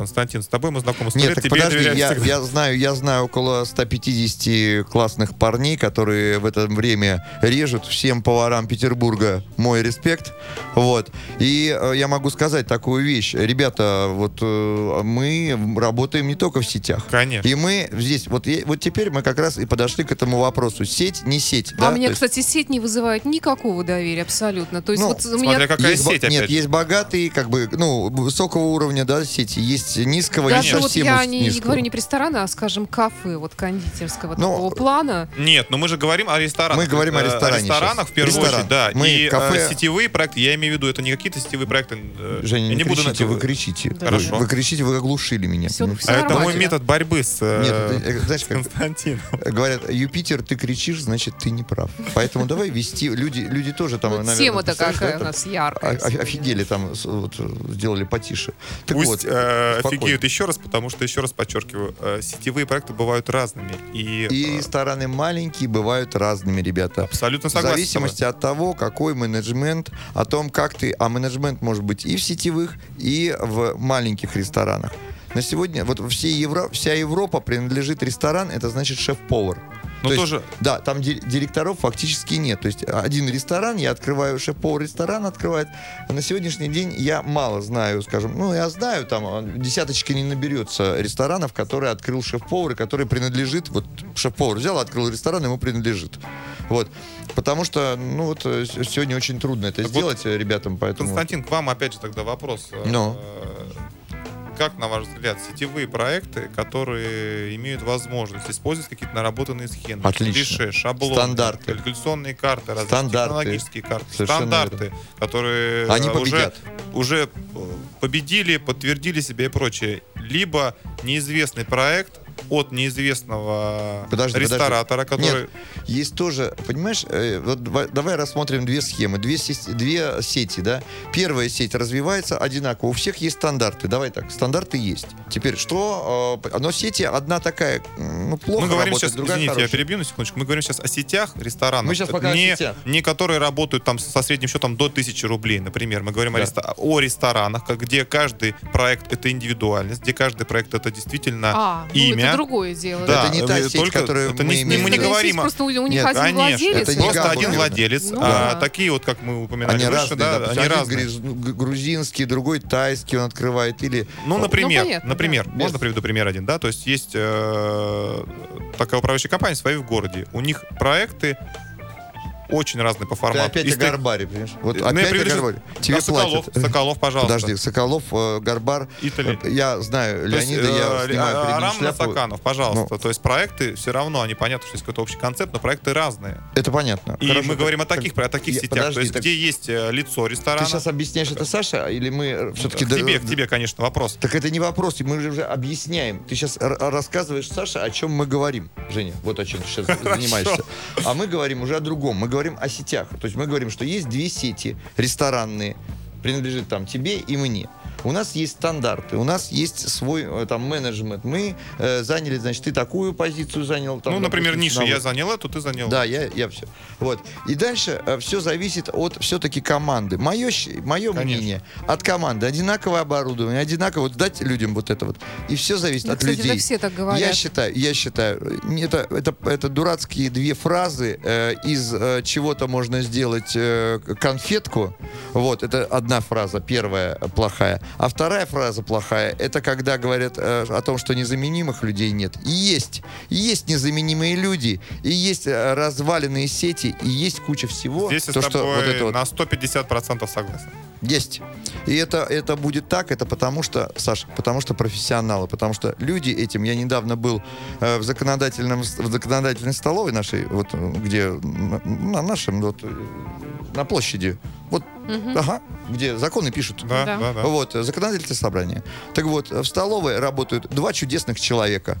[SPEAKER 3] Константин, с тобой мы знакомы сто
[SPEAKER 2] Нет, так
[SPEAKER 3] тебе я
[SPEAKER 2] подожди, я,
[SPEAKER 3] всегда.
[SPEAKER 2] я знаю, я знаю около 150 классных парней, которые в это время режут всем поварам Петербурга мой респект. Вот. И э, я могу сказать такую вещь. Ребята, вот э, мы работаем не только в сетях.
[SPEAKER 3] Конечно.
[SPEAKER 2] И мы здесь, вот, вот теперь мы как раз и подошли к этому вопросу. Сеть, не сеть.
[SPEAKER 1] А
[SPEAKER 2] да?
[SPEAKER 1] мне,
[SPEAKER 2] То есть-
[SPEAKER 1] кстати, сеть не вызывает никакого доверия абсолютно. То есть
[SPEAKER 2] Ну,
[SPEAKER 1] вот у
[SPEAKER 3] Смотря
[SPEAKER 1] меня...
[SPEAKER 3] какая
[SPEAKER 2] есть,
[SPEAKER 3] сеть,
[SPEAKER 2] нет,
[SPEAKER 3] опять же.
[SPEAKER 2] есть богатые, как бы, ну, высокого уровня, да, сети, есть низкого, есть
[SPEAKER 1] Даже вот
[SPEAKER 2] совсем
[SPEAKER 1] я не, не
[SPEAKER 2] низкого.
[SPEAKER 1] говорю не про рестораны, а, скажем, кафе, вот кондитерского
[SPEAKER 2] Ну,
[SPEAKER 1] такого плана.
[SPEAKER 3] Нет, но мы же говорим о ресторанах.
[SPEAKER 2] Мы говорим о
[SPEAKER 3] Э,
[SPEAKER 2] ресторане
[SPEAKER 3] ресторанах
[SPEAKER 2] сейчас.
[SPEAKER 3] в первую
[SPEAKER 2] Ресторан.
[SPEAKER 3] очередь, да.
[SPEAKER 2] Мы
[SPEAKER 3] и э,
[SPEAKER 2] кафе-
[SPEAKER 3] сетевые проекты, я имею в виду, это не какие-то сетевые проекты. э,
[SPEAKER 2] Женя,
[SPEAKER 3] я
[SPEAKER 2] не,
[SPEAKER 3] буду
[SPEAKER 2] кричите,
[SPEAKER 3] на-
[SPEAKER 2] вы кричите.
[SPEAKER 3] Хорошо.
[SPEAKER 2] Вы, вы кричите, вы оглушили меня.
[SPEAKER 1] Всё-
[SPEAKER 2] Ну,
[SPEAKER 1] всё
[SPEAKER 3] А это мой метод борьбы с,
[SPEAKER 2] Нет, ты, э, знаешь,
[SPEAKER 3] с
[SPEAKER 2] как
[SPEAKER 3] Константином.
[SPEAKER 2] говорят, Юпитер, ты кричишь, значит, ты не прав. Поэтому давай вести, люди, люди тоже там,
[SPEAKER 1] Вот
[SPEAKER 2] наверное,
[SPEAKER 1] Тема-то какая
[SPEAKER 2] да,
[SPEAKER 1] у нас
[SPEAKER 2] о-
[SPEAKER 1] яркая.
[SPEAKER 2] о- Офигели там, вот, сделали потише. Так
[SPEAKER 3] Пусть
[SPEAKER 2] вот,
[SPEAKER 3] э,
[SPEAKER 2] спокойно.
[SPEAKER 3] офигеют еще раз, потому что, еще раз подчеркиваю, э, сетевые проекты бывают разными. И,
[SPEAKER 2] И
[SPEAKER 3] э,
[SPEAKER 2] рестораны маленькие бывают разными, ребята.
[SPEAKER 3] абсолютно
[SPEAKER 2] В
[SPEAKER 3] согласен. с
[SPEAKER 2] зависимости от того, какой менеджмент, о том, как ты... А менеджмент может быть и в сетевых, и в маленьких ресторанах. На сегодня вот все Евро, вся Европа принадлежит ресторан, это значит шеф-повар.
[SPEAKER 3] Но
[SPEAKER 2] То есть,
[SPEAKER 3] тоже-
[SPEAKER 2] Да, там ди- директоров фактически нет. То есть один ресторан, я открываю, шеф-повар ресторан открывает. А на сегодняшний день я мало знаю, скажем, ну я знаю, там а, десяточки не наберется ресторанов, которые открыл шеф-повар, и который принадлежит, вот шеф-повар взял, открыл ресторан, ему принадлежит. Вот. Потому что, ну вот, э, сегодня очень трудно это
[SPEAKER 3] Так вот,
[SPEAKER 2] сделать э, ребятам, поэтому...
[SPEAKER 3] Константин, к вам опять же тогда вопрос. Э,
[SPEAKER 2] Ну.
[SPEAKER 3] Как, на ваш взгляд, сетевые проекты, которые имеют возможность использовать какие-то наработанные схемы,
[SPEAKER 2] Отлично.
[SPEAKER 3] клише, шаблоны,
[SPEAKER 2] Стандарты.
[SPEAKER 3] калькуляционные карты,
[SPEAKER 2] Стандарты.
[SPEAKER 3] технологические карты,
[SPEAKER 2] Совершенно
[SPEAKER 3] стандарты, которые
[SPEAKER 2] Они
[SPEAKER 3] э, уже, уже э, победили, подтвердили себя и прочее. Либо неизвестный проект от неизвестного
[SPEAKER 2] Подожди,
[SPEAKER 3] ресторатора,
[SPEAKER 2] подожди.
[SPEAKER 3] который...
[SPEAKER 2] Нет, есть тоже, понимаешь, э, вот давай рассмотрим две схемы, две, сес- две сети, да. Первая сеть развивается одинаково, у всех есть стандарты, давай так, стандарты есть. Теперь что, э, но сети одна такая, ну, плохо
[SPEAKER 3] Мы говорим
[SPEAKER 2] работает,
[SPEAKER 3] сейчас,
[SPEAKER 2] другая
[SPEAKER 3] извините,
[SPEAKER 2] хорошая.
[SPEAKER 3] я перебью на секундочку. Мы говорим сейчас о сетях ресторанов.
[SPEAKER 2] Мы сейчас пока о
[SPEAKER 3] не,
[SPEAKER 2] сетях.
[SPEAKER 3] не которые работают там со средним счетом до 1000 рублей, например. Мы говорим о,
[SPEAKER 2] Да.
[SPEAKER 3] реста- о ресторанах, где каждый проект это индивидуальность, где каждый проект это действительно
[SPEAKER 1] А, ну
[SPEAKER 3] имя.
[SPEAKER 1] Это другое дело.
[SPEAKER 3] Да,
[SPEAKER 2] Это не та
[SPEAKER 3] э,
[SPEAKER 2] сеть,
[SPEAKER 3] только-
[SPEAKER 2] которую
[SPEAKER 3] это
[SPEAKER 2] мы
[SPEAKER 3] не,
[SPEAKER 2] имеем
[SPEAKER 3] мы не говорим о...
[SPEAKER 1] Просто у, у них
[SPEAKER 2] Нет,
[SPEAKER 1] один
[SPEAKER 3] Конечно,
[SPEAKER 1] владелец.
[SPEAKER 2] это не
[SPEAKER 3] просто
[SPEAKER 2] гамбургер.
[SPEAKER 3] один владелец.
[SPEAKER 1] Ну
[SPEAKER 3] а
[SPEAKER 1] да.
[SPEAKER 3] такие вот, как мы упоминали
[SPEAKER 2] Они
[SPEAKER 3] выше,
[SPEAKER 2] разные,
[SPEAKER 3] да,
[SPEAKER 2] да,
[SPEAKER 3] они разные.
[SPEAKER 2] г- грузинский, другой тайский он открывает, или...
[SPEAKER 3] Ну, например,
[SPEAKER 1] понятно,
[SPEAKER 3] например,
[SPEAKER 1] да.
[SPEAKER 3] можно приведу пример один, да, то есть есть э, такая управляющая компания свои в городе, у них проекты очень разные по
[SPEAKER 2] Ты
[SPEAKER 3] формату.
[SPEAKER 2] опять
[SPEAKER 3] Из
[SPEAKER 2] о Гарбаре, понимаешь? Вот
[SPEAKER 3] Ну, я
[SPEAKER 2] опять о
[SPEAKER 3] приведу
[SPEAKER 2] Гарбаре. Тебе
[SPEAKER 3] Да, Соколов,
[SPEAKER 2] платят.
[SPEAKER 3] Соколов, пожалуйста.
[SPEAKER 2] Подожди, Соколов, э, Гарбар.
[SPEAKER 3] Итали.
[SPEAKER 2] Э, Я знаю
[SPEAKER 3] То есть,
[SPEAKER 2] Леонида, я
[SPEAKER 3] э,
[SPEAKER 2] снимаю
[SPEAKER 3] а-
[SPEAKER 2] перед ним шляпу.
[SPEAKER 3] Пожалуйста.
[SPEAKER 2] Ну.
[SPEAKER 3] То есть проекты все равно, они понятно, что есть какой-то общий концепт, но проекты разные.
[SPEAKER 2] Это понятно.
[SPEAKER 3] И
[SPEAKER 2] Хорошо,
[SPEAKER 3] мы
[SPEAKER 2] так-
[SPEAKER 3] говорим о
[SPEAKER 2] так-
[SPEAKER 3] таких, про таких
[SPEAKER 2] я-
[SPEAKER 3] сетях,
[SPEAKER 2] подожди,
[SPEAKER 3] то есть
[SPEAKER 2] так
[SPEAKER 3] где есть э, лицо ресторана.
[SPEAKER 2] Ты сейчас объясняешь это Саша, или мы все-таки...
[SPEAKER 3] к тебе, к тебе, конечно, вопрос.
[SPEAKER 2] Так это не вопрос, мы же уже объясняем. Ты сейчас рассказываешь, Саша, о чем мы говорим. Женя, вот о чем ты сейчас занимаешься. А мы говорим уже о другом. Мы говорим о сетях. То есть мы говорим, что есть две сети ресторанные, принадлежит там тебе и мне. У нас есть стандарты, у нас есть свой э, там менеджмент. Мы э, заняли, значит, ты такую позицию занял. Там,
[SPEAKER 3] ну, например, ниша, я
[SPEAKER 2] вот.
[SPEAKER 3] занял эту, ты занял.
[SPEAKER 2] Да, я, я все. Вот. И дальше все зависит от все-таки команды. Мое, мое
[SPEAKER 3] Конечно.
[SPEAKER 2] мнение от команды. Одинаковое оборудование, одинаково вот дать людям вот это вот. И все зависит
[SPEAKER 1] Ну,
[SPEAKER 2] от
[SPEAKER 1] кстати,
[SPEAKER 2] людей.
[SPEAKER 1] все так говорят.
[SPEAKER 2] Я считаю, я считаю, это, это, это дурацкие две фразы. э, из э, чего-то можно сделать э, конфетку. Вот, это одна фраза, первая э, плохая. А вторая фраза плохая, это когда говорят э, о том, что незаменимых людей нет. И есть. И есть незаменимые люди. И есть э, разваленные сети. И есть куча всего.
[SPEAKER 3] Здесь я
[SPEAKER 2] то,
[SPEAKER 3] с
[SPEAKER 2] что
[SPEAKER 3] тобой
[SPEAKER 2] вот это вот
[SPEAKER 3] на 150% согласен.
[SPEAKER 2] есть. И это, это будет так, это потому что, Саша, потому что профессионалы, потому что люди этим, я недавно был э, в законодательном, в законодательной столовой нашей, вот э, где, на, на нашем, вот, э, на площади, вот, ага, где законы пишут.
[SPEAKER 3] Да,
[SPEAKER 1] Да.
[SPEAKER 3] да, да.
[SPEAKER 2] Вот, законодательное собрание. Так вот, в столовой работают два чудесных человека.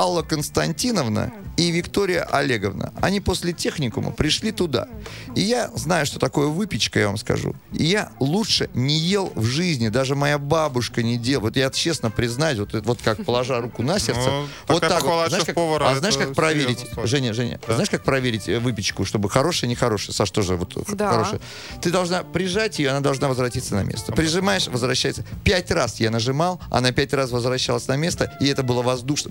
[SPEAKER 2] Алла Константиновна и Виктория Олеговна. Они после техникума пришли туда. И я знаю, что такое выпечка, я вам скажу. И я лучше не ел в жизни. Даже моя бабушка не делала. Вот я честно признаюсь, вот, вот как положа руку на сердце.
[SPEAKER 3] Ну,
[SPEAKER 2] вот так вот. Знаешь, как,
[SPEAKER 3] шеф-повара,
[SPEAKER 2] а знаешь, как проверить. Женя, Женя,
[SPEAKER 3] Да.
[SPEAKER 2] знаешь, как проверить э, выпечку, чтобы хорошая, нехорошая? Саш, тоже вот
[SPEAKER 1] Да.
[SPEAKER 2] хорошая. Ты должна прижать ее, она должна возвратиться на место. Прижимаешь, возвращается. Пять раз я нажимал, она пять раз возвращалась на место, и это было воздуш-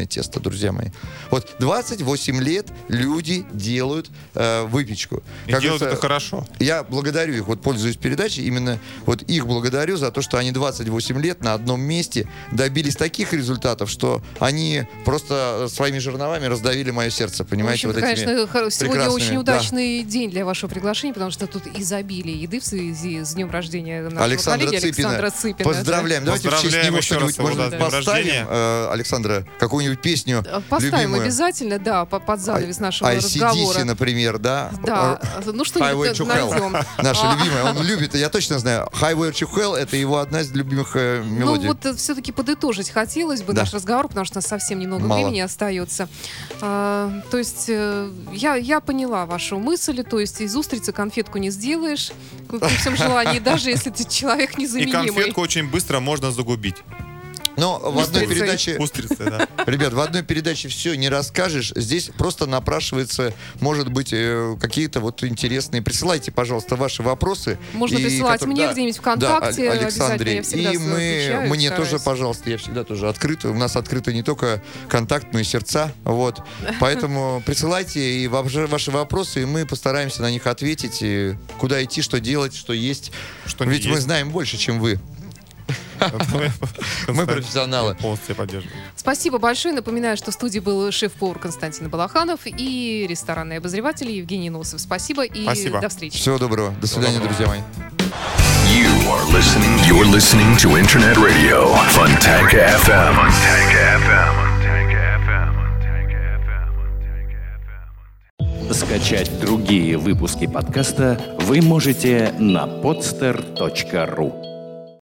[SPEAKER 2] воздушное тесто, друзья мои. Вот 28 лет люди делают э, выпечку.
[SPEAKER 3] И
[SPEAKER 2] Как
[SPEAKER 3] делают это хорошо.
[SPEAKER 2] я благодарю их, вот пользуюсь передачей, именно вот их благодарю за то, что они 28 лет на одном месте добились таких результатов, что они просто своими жерновами раздавили мое сердце,
[SPEAKER 1] В
[SPEAKER 2] понимаете,
[SPEAKER 1] общем-то,
[SPEAKER 2] вот этими
[SPEAKER 1] конечно, хор- сегодня
[SPEAKER 2] прекрасными,
[SPEAKER 1] очень
[SPEAKER 2] да.
[SPEAKER 1] удачный день для вашего приглашения, потому что тут изобилие еды в связи с днем рождения нашего
[SPEAKER 2] Александра
[SPEAKER 1] коллеги
[SPEAKER 2] Цыпина.
[SPEAKER 1] Александра Цыпина. да.
[SPEAKER 2] Поздравляем. Давайте в честь
[SPEAKER 3] Поздравляем
[SPEAKER 2] него что-нибудь, может,
[SPEAKER 3] да,
[SPEAKER 2] поставим, э, Александра, какую-нибудь песню
[SPEAKER 1] Э, Поставим
[SPEAKER 2] любимую.
[SPEAKER 1] обязательно, да, по- под занавес нашего
[SPEAKER 2] ICDC,
[SPEAKER 1] разговора.
[SPEAKER 2] например, да?
[SPEAKER 1] Да, ну что-нибудь найдем.
[SPEAKER 2] Наша
[SPEAKER 1] А,
[SPEAKER 2] любимая, он любит, я точно знаю. Highway to Hell это его одна из любимых э,
[SPEAKER 1] Ну
[SPEAKER 2] мелодий.
[SPEAKER 1] вот все-таки подытожить хотелось бы
[SPEAKER 2] Да.
[SPEAKER 1] наш разговор, потому что у нас совсем немного
[SPEAKER 2] Мало.
[SPEAKER 1] времени остается. А, то есть э, я, я поняла вашу мысль, то есть из устрицы конфетку не сделаешь, ну, при всем желании, даже если ты человек
[SPEAKER 3] И
[SPEAKER 1] незаменимый.
[SPEAKER 3] конфетку очень быстро можно загубить.
[SPEAKER 2] Но в одной передаче
[SPEAKER 3] Устрицы, да.
[SPEAKER 2] Ребят, в одной передаче все не расскажешь. Здесь просто напрашивается, может быть, э, какие-то вот интересные. Присылайте, пожалуйста, ваши вопросы.
[SPEAKER 1] Можно
[SPEAKER 2] И
[SPEAKER 1] присылать
[SPEAKER 2] которые-
[SPEAKER 1] мне
[SPEAKER 2] да,
[SPEAKER 1] где-нибудь
[SPEAKER 2] да,
[SPEAKER 1] ВКонтакте, обязательно,
[SPEAKER 2] Александре. И мы,
[SPEAKER 1] отвечаю,
[SPEAKER 2] мне
[SPEAKER 1] стараюсь.
[SPEAKER 2] тоже, пожалуйста, я всегда тоже открыт. У нас открыты не только контакт, но и сердца. Вот. Поэтому присылайте и ваши вопросы, и мы постараемся на них ответить. И куда идти, что делать, что есть.
[SPEAKER 3] Что
[SPEAKER 2] Ведь мы
[SPEAKER 3] есть.
[SPEAKER 2] знаем больше, чем вы. Мы профессионалы.
[SPEAKER 3] Полностью поддерживаю.
[SPEAKER 1] Спасибо большое. Напоминаю, что в студии был шеф-повар Константин Балаханов и ресторанный обозреватель Евгений Носов. Спасибо и
[SPEAKER 3] Спасибо.
[SPEAKER 1] до встречи.
[SPEAKER 2] Всего доброго. До свидания,
[SPEAKER 3] доброго.
[SPEAKER 2] друзья мои.
[SPEAKER 6] You are listening. You're listening to Internet Radio Fontanka FM. Fontanka FM.
[SPEAKER 7] Скачать другие выпуски подкаста вы можете на podster.ru.